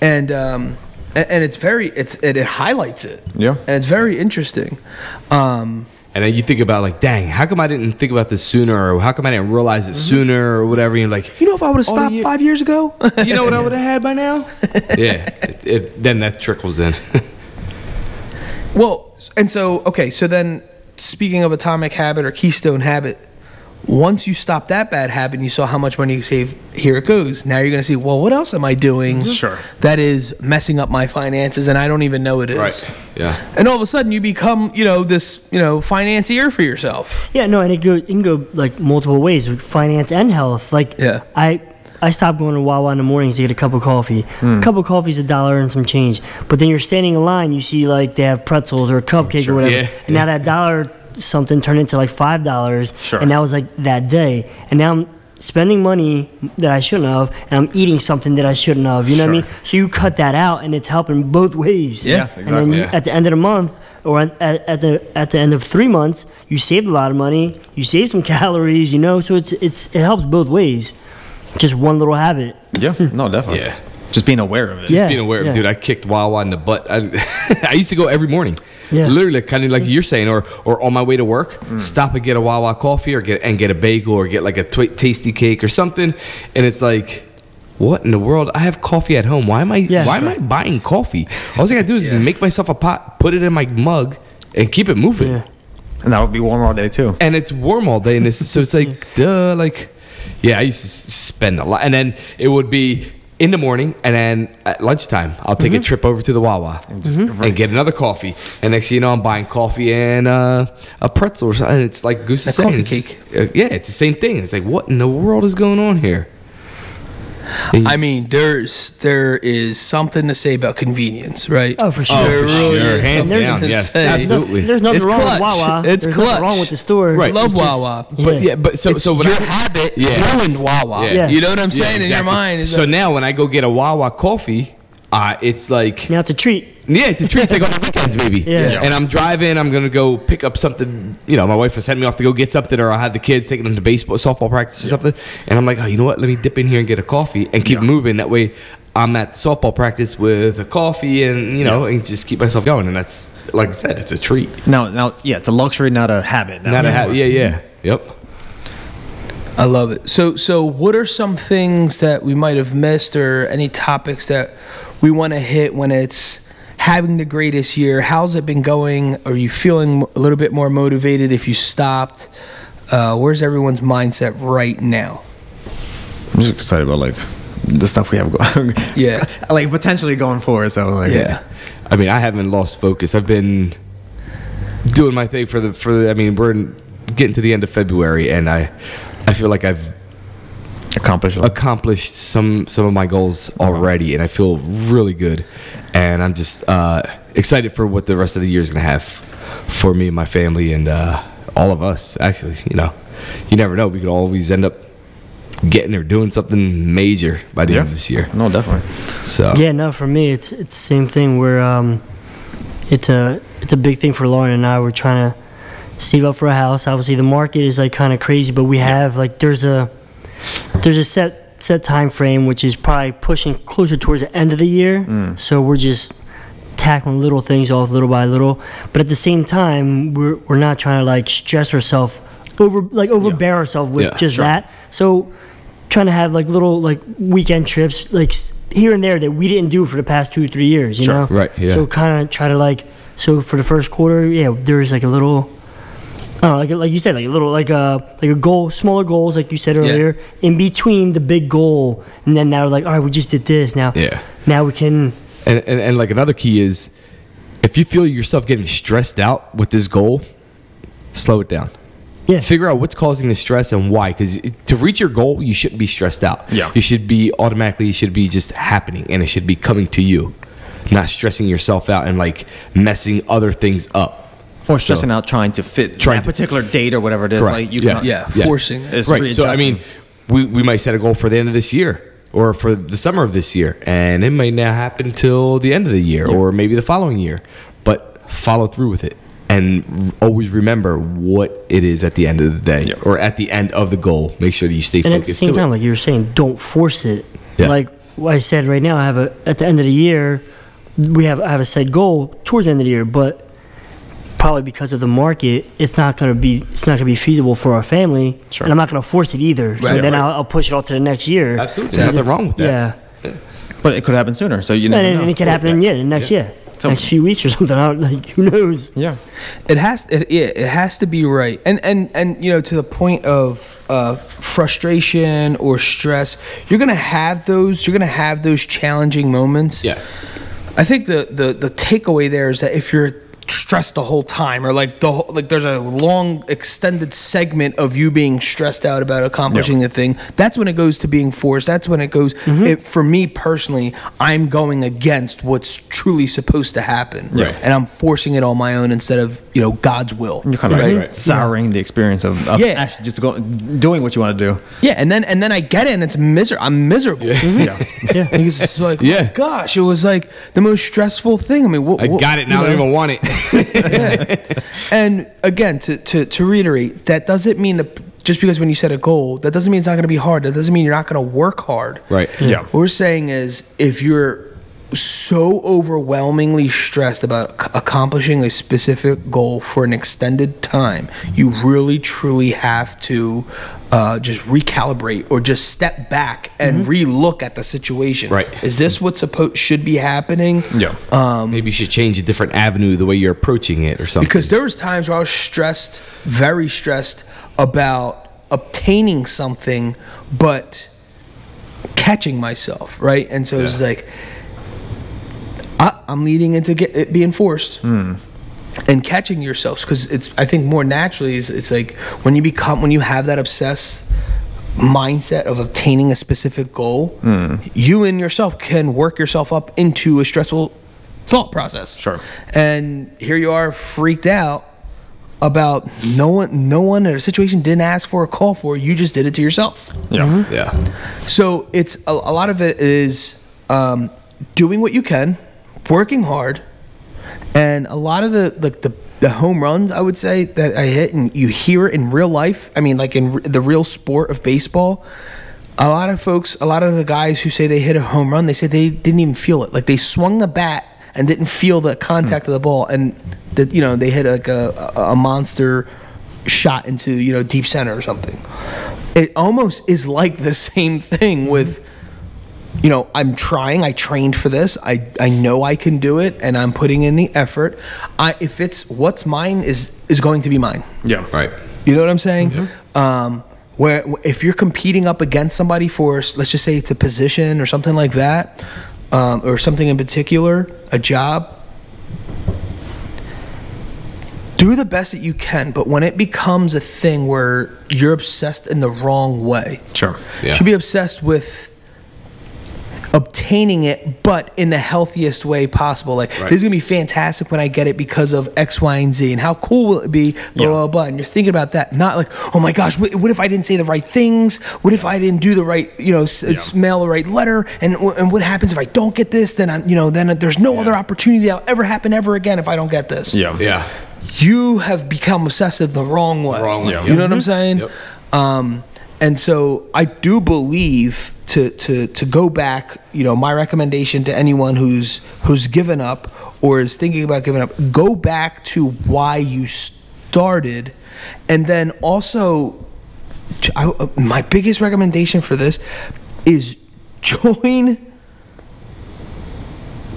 [SPEAKER 1] And um and, and it's very it's it, it highlights it.
[SPEAKER 2] Yeah.
[SPEAKER 1] and it's very interesting. Um
[SPEAKER 3] And then you think about like, dang, how come I didn't think about this sooner, or how come I didn't realize it mm-hmm. sooner, or whatever. You're like,
[SPEAKER 1] you know if i would have
[SPEAKER 3] Oh,
[SPEAKER 1] stopped
[SPEAKER 3] yeah.
[SPEAKER 1] five years ago
[SPEAKER 3] you know what I would have had by now? yeah. It, it, then that trickles in.
[SPEAKER 1] well and so okay so then speaking of atomic habit or keystone habit once you stop that bad habit and you saw how much money you save here it goes now you're going to see well what else am i doing
[SPEAKER 2] Sure.
[SPEAKER 1] that is messing up my finances and i don't even know it is Right.
[SPEAKER 3] Yeah.
[SPEAKER 1] and all of a sudden you become you know this you know financier for yourself
[SPEAKER 4] Yeah, no, and it, go, it can go like multiple ways with finance and health. Like,
[SPEAKER 1] Yeah.
[SPEAKER 4] I I stopped going to Wawa in the mornings to get a cup of coffee.
[SPEAKER 1] Hmm.
[SPEAKER 4] A cup of coffee is a dollar and some change. But then you're standing in line, you see like they have pretzels or a cupcake or whatever,
[SPEAKER 3] Yeah,
[SPEAKER 4] and now that dollar something turned into like five dollars,
[SPEAKER 2] Sure.
[SPEAKER 4] and that was like that day, and now I'm spending money that I shouldn't have, and I'm eating something that I shouldn't have. You know what I mean? So you cut that out, and it's helping both ways.
[SPEAKER 1] Yeah.
[SPEAKER 2] Yes,
[SPEAKER 4] And then
[SPEAKER 2] exactly.
[SPEAKER 3] Yeah.
[SPEAKER 4] at the end of the month, or at, at, at the at the end of three months, you saved a lot of money. You save some calories, you know. So it's it's it helps both ways. Just one little habit.
[SPEAKER 2] Yeah. No, definitely.
[SPEAKER 3] Yeah.
[SPEAKER 2] Just being aware of it.
[SPEAKER 4] Yeah.
[SPEAKER 3] Being aware,
[SPEAKER 4] yeah.
[SPEAKER 3] dude, I kicked Wawa in the butt. I, I used to go every morning.
[SPEAKER 4] Yeah.
[SPEAKER 3] Literally, kind of like you're saying, or or on my way to work, mm. stop and get a Wawa coffee, or get and get a bagel, or get like a twi- Tastykake or something. And it's like, what in the world? I have coffee at home. Why am I?
[SPEAKER 4] Yeah.
[SPEAKER 3] why am I buying coffee? All I gotta do is
[SPEAKER 1] Yeah.
[SPEAKER 3] make myself a pot, put it in my mug, and keep it moving.
[SPEAKER 4] Yeah.
[SPEAKER 2] And that would be warm all day too.
[SPEAKER 3] and it's warm all day and it's so it's like duh like yeah i used to spend a lot and then it would be in the morning, and then at lunchtime, I'll take a trip over to the Wawa and,
[SPEAKER 2] just
[SPEAKER 3] and get another coffee. And next thing you know, I'm buying coffee and uh, a pretzel or something. It's like Goose is saying.
[SPEAKER 1] coffee cake.
[SPEAKER 3] uh, yeah, it's the same thing. It's like, what in the world is going on here? And
[SPEAKER 1] I mean, there's there is something to say about convenience, right?
[SPEAKER 4] Oh, for sure.
[SPEAKER 3] Oh,
[SPEAKER 1] There
[SPEAKER 3] for
[SPEAKER 1] really
[SPEAKER 3] sure.
[SPEAKER 1] is
[SPEAKER 3] Hands down. Yes,
[SPEAKER 1] say.
[SPEAKER 3] Absolutely.
[SPEAKER 4] there's nothing
[SPEAKER 1] It's
[SPEAKER 4] wrong
[SPEAKER 1] clutch.
[SPEAKER 4] with Wawa.
[SPEAKER 1] It's
[SPEAKER 4] there's
[SPEAKER 1] clutch.
[SPEAKER 4] nothing wrong with the store.
[SPEAKER 3] Right.
[SPEAKER 1] Love
[SPEAKER 4] It's just-
[SPEAKER 1] Wawa.
[SPEAKER 3] But yeah, but so
[SPEAKER 1] It's
[SPEAKER 3] so when
[SPEAKER 1] your
[SPEAKER 3] I,
[SPEAKER 1] habit
[SPEAKER 3] Yeah.
[SPEAKER 1] ruined Wawa.
[SPEAKER 3] Yeah.
[SPEAKER 1] You know what I'm
[SPEAKER 3] Yeah,
[SPEAKER 1] saying in your mind? is
[SPEAKER 3] So
[SPEAKER 1] that-
[SPEAKER 3] now when I go get a Wawa coffee, uh, it's like
[SPEAKER 4] Now it's a treat.
[SPEAKER 3] Yeah, it's a treat. It's like on the weekends, maybe.
[SPEAKER 4] Yeah. Yeah.
[SPEAKER 3] And I'm driving. I'm gonna go pick up something. You know, my wife has sent me off to go get something, or I'll have the kids taking them to baseball, softball practice or something. And I'm like, oh, you know what? Let me dip in here and get a coffee and keep moving. That way, I'm at softball practice with a coffee, and you know, and just keep myself going. And that's like I said, it's a treat.
[SPEAKER 2] Now, now, yeah, it's a luxury, not a habit. Now.
[SPEAKER 3] Not a ha- yeah, yeah, yep.
[SPEAKER 1] I love it. So, so what are some things that we might have missed, or any topics that we want to hit when it's having the greatest year? How's it been going? Are you feeling a little bit more motivated if you stopped? Uh, where's everyone's mindset right now?
[SPEAKER 2] I'm just excited about like the stuff we have going.
[SPEAKER 1] Yeah.
[SPEAKER 2] like potentially going forward. So like,
[SPEAKER 1] Yeah.
[SPEAKER 3] I mean, I haven't lost focus. I've been doing my thing for the for. The, I mean, we're in, getting to the end of February, and I I feel like I've
[SPEAKER 2] accomplish.
[SPEAKER 3] accomplished some some of my goals already, and I feel really good. And I'm just uh, excited for what the rest of the year is going to have for me and my family and uh, all of us. Actually, you know, you never know. We could always end up getting or doing something major by the end of this year.
[SPEAKER 2] No, definitely.
[SPEAKER 3] So
[SPEAKER 4] Yeah, no, for me, it's it's the same thing. Where um, it's a it's a big thing for Lauren and I. We're trying to save up for a house. Obviously, the market is like kind of crazy, but we have like there's a there's a set set time frame which is probably pushing closer towards the end of the year. Mm. So we're just tackling little things off little by little. But at the same time, we're we're not trying to like stress ourselves over like overbear ourselves with
[SPEAKER 3] Yeah,
[SPEAKER 4] just
[SPEAKER 3] sure.
[SPEAKER 4] that. So trying to have like little like weekend trips like here and there that we didn't do for the past two or three years. You
[SPEAKER 3] Sure,
[SPEAKER 4] know,
[SPEAKER 3] right, yeah.
[SPEAKER 4] So kind of try to like so for the first quarter, yeah, there's like a little. I don't know, like like you said, like a little like a like a goal, smaller goals, like you said earlier, in between the big goal, and then now like, all right, we just did this. Now,
[SPEAKER 3] Yeah.
[SPEAKER 4] now we can
[SPEAKER 3] And, and, and like another key is if you feel yourself getting stressed out with this goal, slow it down.
[SPEAKER 4] Yeah.
[SPEAKER 3] Figure out what's causing the stress and why. Because to reach your goal, you shouldn't be stressed out.
[SPEAKER 2] Yeah.
[SPEAKER 3] You should be automatically, it should be just happening and it should be coming to you, not stressing yourself out and like messing other things up.
[SPEAKER 2] Or stressing out trying to fit
[SPEAKER 3] Trying
[SPEAKER 2] that
[SPEAKER 3] to-
[SPEAKER 2] particular date or whatever it is.
[SPEAKER 3] Correct.
[SPEAKER 2] Like you
[SPEAKER 3] Yeah.
[SPEAKER 2] can,
[SPEAKER 1] Yeah,
[SPEAKER 3] Yes.
[SPEAKER 1] forcing it.
[SPEAKER 2] It's
[SPEAKER 3] right. So I mean, we, we might set a goal for the end of this year or for the summer of this year, and it may not happen till the end of the year or maybe the following year. But follow through with it and r- always remember what it is at the end of the day
[SPEAKER 2] Yeah.
[SPEAKER 3] or at the end of the goal. Make sure that you stay
[SPEAKER 4] and at the same
[SPEAKER 3] to it.
[SPEAKER 4] time, like you were saying, don't force it.
[SPEAKER 3] Yeah.
[SPEAKER 4] Like I said right now, I have a at the end of the year, we have I have a set goal towards the end of the year, but probably because of the market, it's not gonna be it's not gonna be feasible for our family,
[SPEAKER 2] Sure.
[SPEAKER 4] and I'm not gonna force it either. so
[SPEAKER 1] Right.
[SPEAKER 4] then
[SPEAKER 3] Right.
[SPEAKER 4] I'll, I'll push it all to the next year.
[SPEAKER 3] Absolutely.
[SPEAKER 4] Because
[SPEAKER 3] Nothing wrong with that.
[SPEAKER 4] Yeah,
[SPEAKER 2] but it could happen sooner. So you
[SPEAKER 4] and,
[SPEAKER 2] never
[SPEAKER 4] and,
[SPEAKER 2] know.
[SPEAKER 4] it could happen in yeah, the next year,
[SPEAKER 2] So-
[SPEAKER 4] next few weeks or something. I don't, like who knows?
[SPEAKER 2] yeah.
[SPEAKER 1] It has it, yeah, it has to be right. And and and you know to the point of uh, frustration or stress, you're going to have those you're going to have those challenging moments.
[SPEAKER 3] Yes.
[SPEAKER 1] I think the the the takeaway there is that if you're stressed the whole time or like the whole, like there's a long extended segment of you being stressed out about accomplishing the thing that's when it goes to being forced that's when it goes mm-hmm. it, for me personally i'm going against what's truly supposed to happen
[SPEAKER 3] Right.
[SPEAKER 1] and i'm forcing it on my own instead of you know god's will and
[SPEAKER 2] You're kind of
[SPEAKER 1] right?
[SPEAKER 2] like souring the experience of, of
[SPEAKER 1] Yeah.
[SPEAKER 2] actually just go, doing what you want to do.
[SPEAKER 1] yeah and then and then i get it and it's miserable i'm miserable mm-hmm.
[SPEAKER 2] Yeah.
[SPEAKER 4] Yeah.
[SPEAKER 1] because it's like oh
[SPEAKER 3] Yeah.
[SPEAKER 1] my gosh it was like the most stressful thing i mean what,
[SPEAKER 3] I
[SPEAKER 1] what-
[SPEAKER 3] got it. Now
[SPEAKER 1] you
[SPEAKER 3] I don't even want it.
[SPEAKER 1] And again, to, to, to reiterate, that doesn't mean that just because when you set a goal, that doesn't mean it's not going to be hard. That doesn't mean you're not going to work hard.
[SPEAKER 3] right.
[SPEAKER 2] Yeah.
[SPEAKER 1] What we're saying is if you're so overwhelmingly stressed about ac- accomplishing a specific goal for an extended time, you really truly have to uh, just recalibrate or just step back and relook at the situation.
[SPEAKER 3] Right.
[SPEAKER 1] Is this what's supposed should be happening?
[SPEAKER 2] Yeah.
[SPEAKER 3] Maybe you should change a different avenue the way you're approaching it or something.
[SPEAKER 1] because there was times where I was stressed, very stressed about obtaining something, but catching myself, right? And so it's like I, I'm leading into get it being forced. Hmm. And catching yourselves because it's I think more naturally is it's like when you become when you have that obsessed mindset of obtaining a specific goal, hmm. you and yourself can work yourself up into a stressful thought process.
[SPEAKER 2] Sure.
[SPEAKER 1] And here you are freaked out about no one no one in a situation didn't ask for a call for, you just did it to yourself.
[SPEAKER 2] Yeah. Mm-hmm.
[SPEAKER 3] Yeah.
[SPEAKER 1] So it's a, a lot of it is um, doing what you can, working hard, and a lot of the like the, the home runs I would say that I hit and you hear it in real life. I mean, like in the real sport of baseball. A lot of folks, a lot of the guys who say they hit a home run, they say they didn't even feel it. Like they swung the bat and didn't feel the contact hmm. of the ball, and that you know they hit like a a monster shot into you know deep center or something. It almost is like the same thing with you know, I'm trying. I trained for this. I I know I can do it, and I'm putting in the effort. I if it's what's mine is is going to be mine.
[SPEAKER 2] Yeah.
[SPEAKER 3] Right.
[SPEAKER 1] You know what I'm saying? Um, where if you're competing up against somebody for, let's just say it's a position or something like that, um, or something in particular, a job. Do the best that you can, but when it becomes a thing where you're obsessed in the wrong way,
[SPEAKER 2] Sure.
[SPEAKER 3] Yeah.
[SPEAKER 1] should be obsessed with obtaining it, but in the healthiest way possible. Like
[SPEAKER 3] Right.
[SPEAKER 1] this is gonna be fantastic when I get it because of X, Y, and Z, and how cool will it be? Blah
[SPEAKER 2] Yeah.
[SPEAKER 1] blah blah. And you're thinking about that, not like, oh my gosh, what, what if I didn't say the right things? What if I didn't do the right, you know, s- s- mail the right letter? And and what happens if I don't get this? Then I'm, you know, then there's no other opportunity that'll ever happen ever again if I don't get this
[SPEAKER 2] Yeah.
[SPEAKER 3] Yeah.
[SPEAKER 1] you have become obsessive the wrong way.
[SPEAKER 3] Wrong way,
[SPEAKER 2] Yeah.
[SPEAKER 1] You know
[SPEAKER 3] yep.
[SPEAKER 1] what I'm saying?
[SPEAKER 3] Yep.
[SPEAKER 1] Um, and so I do believe to, to to go back. You know, my recommendation to anyone who's who's given up or is thinking about giving up, go back to why you started, and then also, I, uh, my biggest recommendation for this is join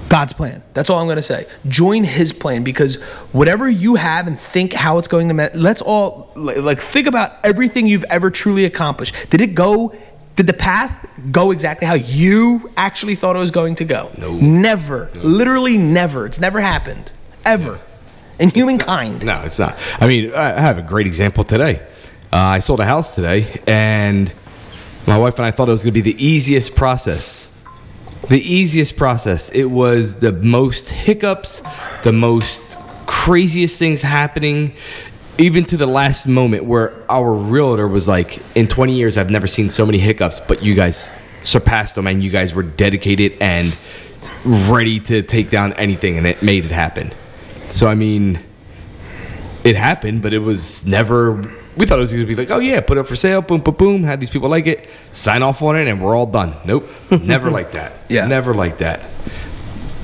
[SPEAKER 1] God's plan. That's all I'm going to say. Join His plan because whatever you have and think how it's going to, let's all like think about everything you've ever truly accomplished. Did it go? Did the path go exactly how you actually thought it was going to go?
[SPEAKER 3] No.
[SPEAKER 1] Never. Literally never. It's never happened ever in humankind.
[SPEAKER 3] No, it's not. I mean, I I have a great example today. Uh, I sold a house today, and my wife and I thought it was going to be the easiest process. The easiest process. It was the most hiccups, the most craziest things happening, even to the last moment where our realtor was like, In 20 years, I've never seen so many hiccups, but you guys surpassed them, and you guys were dedicated and ready to take down anything, and it made it happen. So, I mean, it happened, but it was never. We thought it was going to be like, oh yeah, put it up for sale, boom, boom, boom. Had these people like it, sign off on it, and we're all done. Nope, never like that.
[SPEAKER 1] Yeah.
[SPEAKER 3] never like that.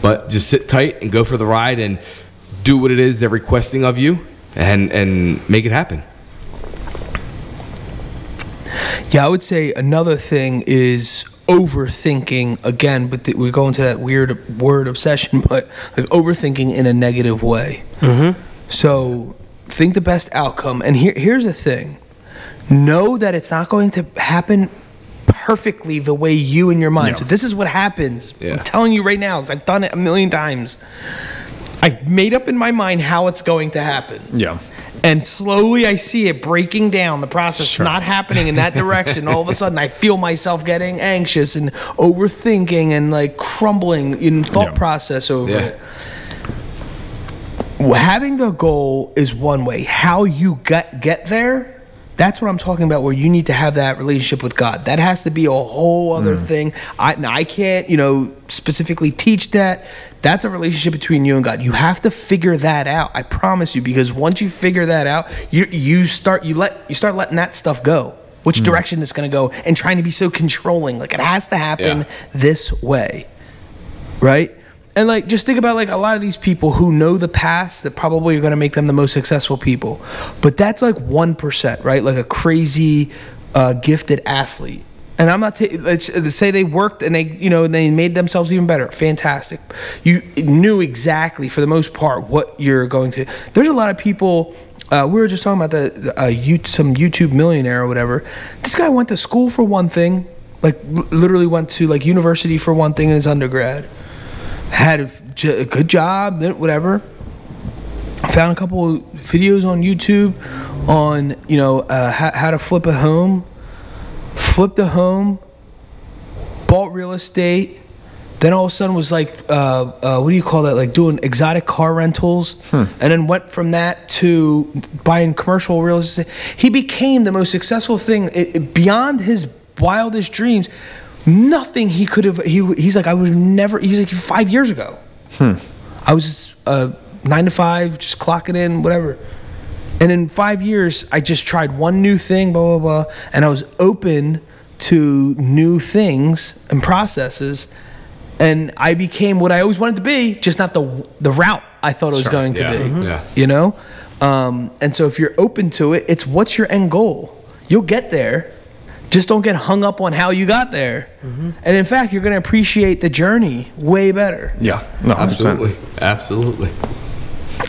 [SPEAKER 3] But just sit tight and go for the ride and do what it is they're requesting of you, and and make it happen.
[SPEAKER 1] Yeah, I would say another thing is overthinking again, but th- we go into that weird word obsession, but like overthinking in a negative way. Mm-hmm. So think the best outcome, and here here's the thing: know that it's not going to happen perfectly the way you in your mind.
[SPEAKER 2] Yeah.
[SPEAKER 1] So this is what happens.
[SPEAKER 3] Yeah.
[SPEAKER 1] I'm telling you right now because I've done it a million times. I made up in my mind how it's going to happen
[SPEAKER 2] Yeah.
[SPEAKER 1] and slowly I see it breaking down, the process not happening in that direction. All of a sudden, I feel myself getting anxious and overthinking and like crumbling in thought
[SPEAKER 2] Yeah.
[SPEAKER 1] process over
[SPEAKER 3] Yeah.
[SPEAKER 1] it. Well, Having the goal is one way. How you get get there, that's what I'm talking about. Where you need to have that relationship with God. That has to be a whole other mm. thing. I I can't, you know, specifically teach that. That's a relationship between you and God. You have to figure that out. I promise you, because once you figure that out, you you start you let you start letting that stuff go. Which mm. direction it's going to go, and trying to be so controlling. Like it has to happen
[SPEAKER 3] Yeah.
[SPEAKER 1] this way right? And like, just think about like a lot of these people who know the past that probably are going to make them the most successful people, but that's like one percent, right? Like a crazy, uh, gifted athlete. And I'm not let's let's say they worked and they you know they made themselves even better. Fantastic. You knew exactly for the most part what you're going to. There's a lot of people. Uh, we were just talking about the, uh, some YouTube millionaire or whatever. This guy went to school for one thing, Like literally went to like university for one thing in his undergrad. Had a good job, then whatever. Found a couple of videos on YouTube on you know uh, how, how to flip a home. Flipped a home. Bought real estate. Then all of a sudden was like, uh, uh, what do you call that? Like doing exotic car rentals, and then went from that to buying commercial real estate. He became the most successful thing it, it- beyond his wildest dreams. Nothing he could have. He he's like I would have never. He's like five years ago. I was just, uh, nine to five, just clocking in, whatever. And in five years, I just tried one new thing, blah, blah, blah. And I was open to new things and processes. And I became what I always wanted to be, just not the, the route I thought it was going to
[SPEAKER 3] Yeah.
[SPEAKER 1] be.
[SPEAKER 3] Mhm. Yeah.
[SPEAKER 1] You know? Um, and so if you're open to it, it's what's your end goal? You'll get there. Just don't get hung up on how you got there. Mm-hmm. And in fact, you're going to appreciate the journey way better.
[SPEAKER 3] Yeah.
[SPEAKER 2] No, 100%.
[SPEAKER 3] absolutely. Absolutely.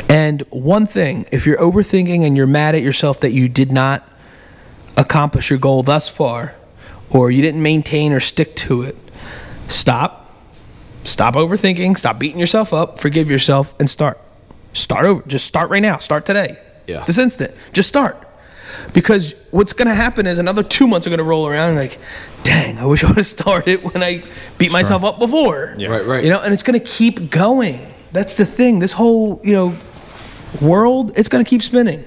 [SPEAKER 1] And one thing, if you're overthinking and you're mad at yourself that you did not accomplish your goal thus far, or you didn't maintain or stick to it, stop. Stop overthinking. Stop beating yourself up. Forgive yourself and start. Start over. Just start right now. Start today.
[SPEAKER 3] Yeah.
[SPEAKER 1] This instant. Just start. Because what's going to happen is another two months are going to roll around and like, dang, I wish I would have started when I beat myself up before. yeah.
[SPEAKER 3] Right, right.
[SPEAKER 1] You know, and it's going to keep going. That's the thing. This whole, you know, world, it's going to keep spinning.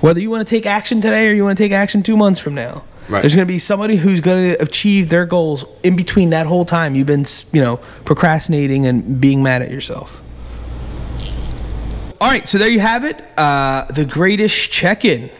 [SPEAKER 1] Whether you want to take action today or you want to take action two months from now,
[SPEAKER 3] Right.
[SPEAKER 1] there's going to be somebody who's going to achieve their goals in between that whole time you've been, you know, procrastinating and being mad at yourself. All right, so there you have it. Uh, the greatest check-in.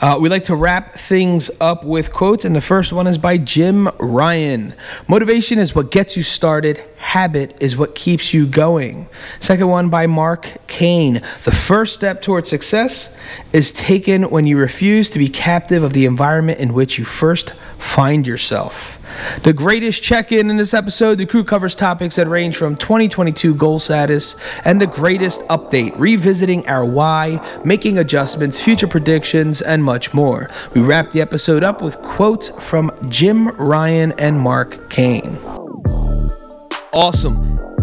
[SPEAKER 1] Uh, we like to wrap things up with quotes, and the first one is by Jim Rohn. Motivation is what gets you started. Habit is what keeps you going. Second one by Mark Caine. The first step towards success is taken when you refuse to be captive of the environment in which you first find yourself. The greatest check in in this episode, the crew covers topics that range from 2022 goal status and the greatest update, revisiting our why, making adjustments, future predictions, and much more. We wrap the episode up with quotes from Jim Rohn and Mark Caine. Awesome.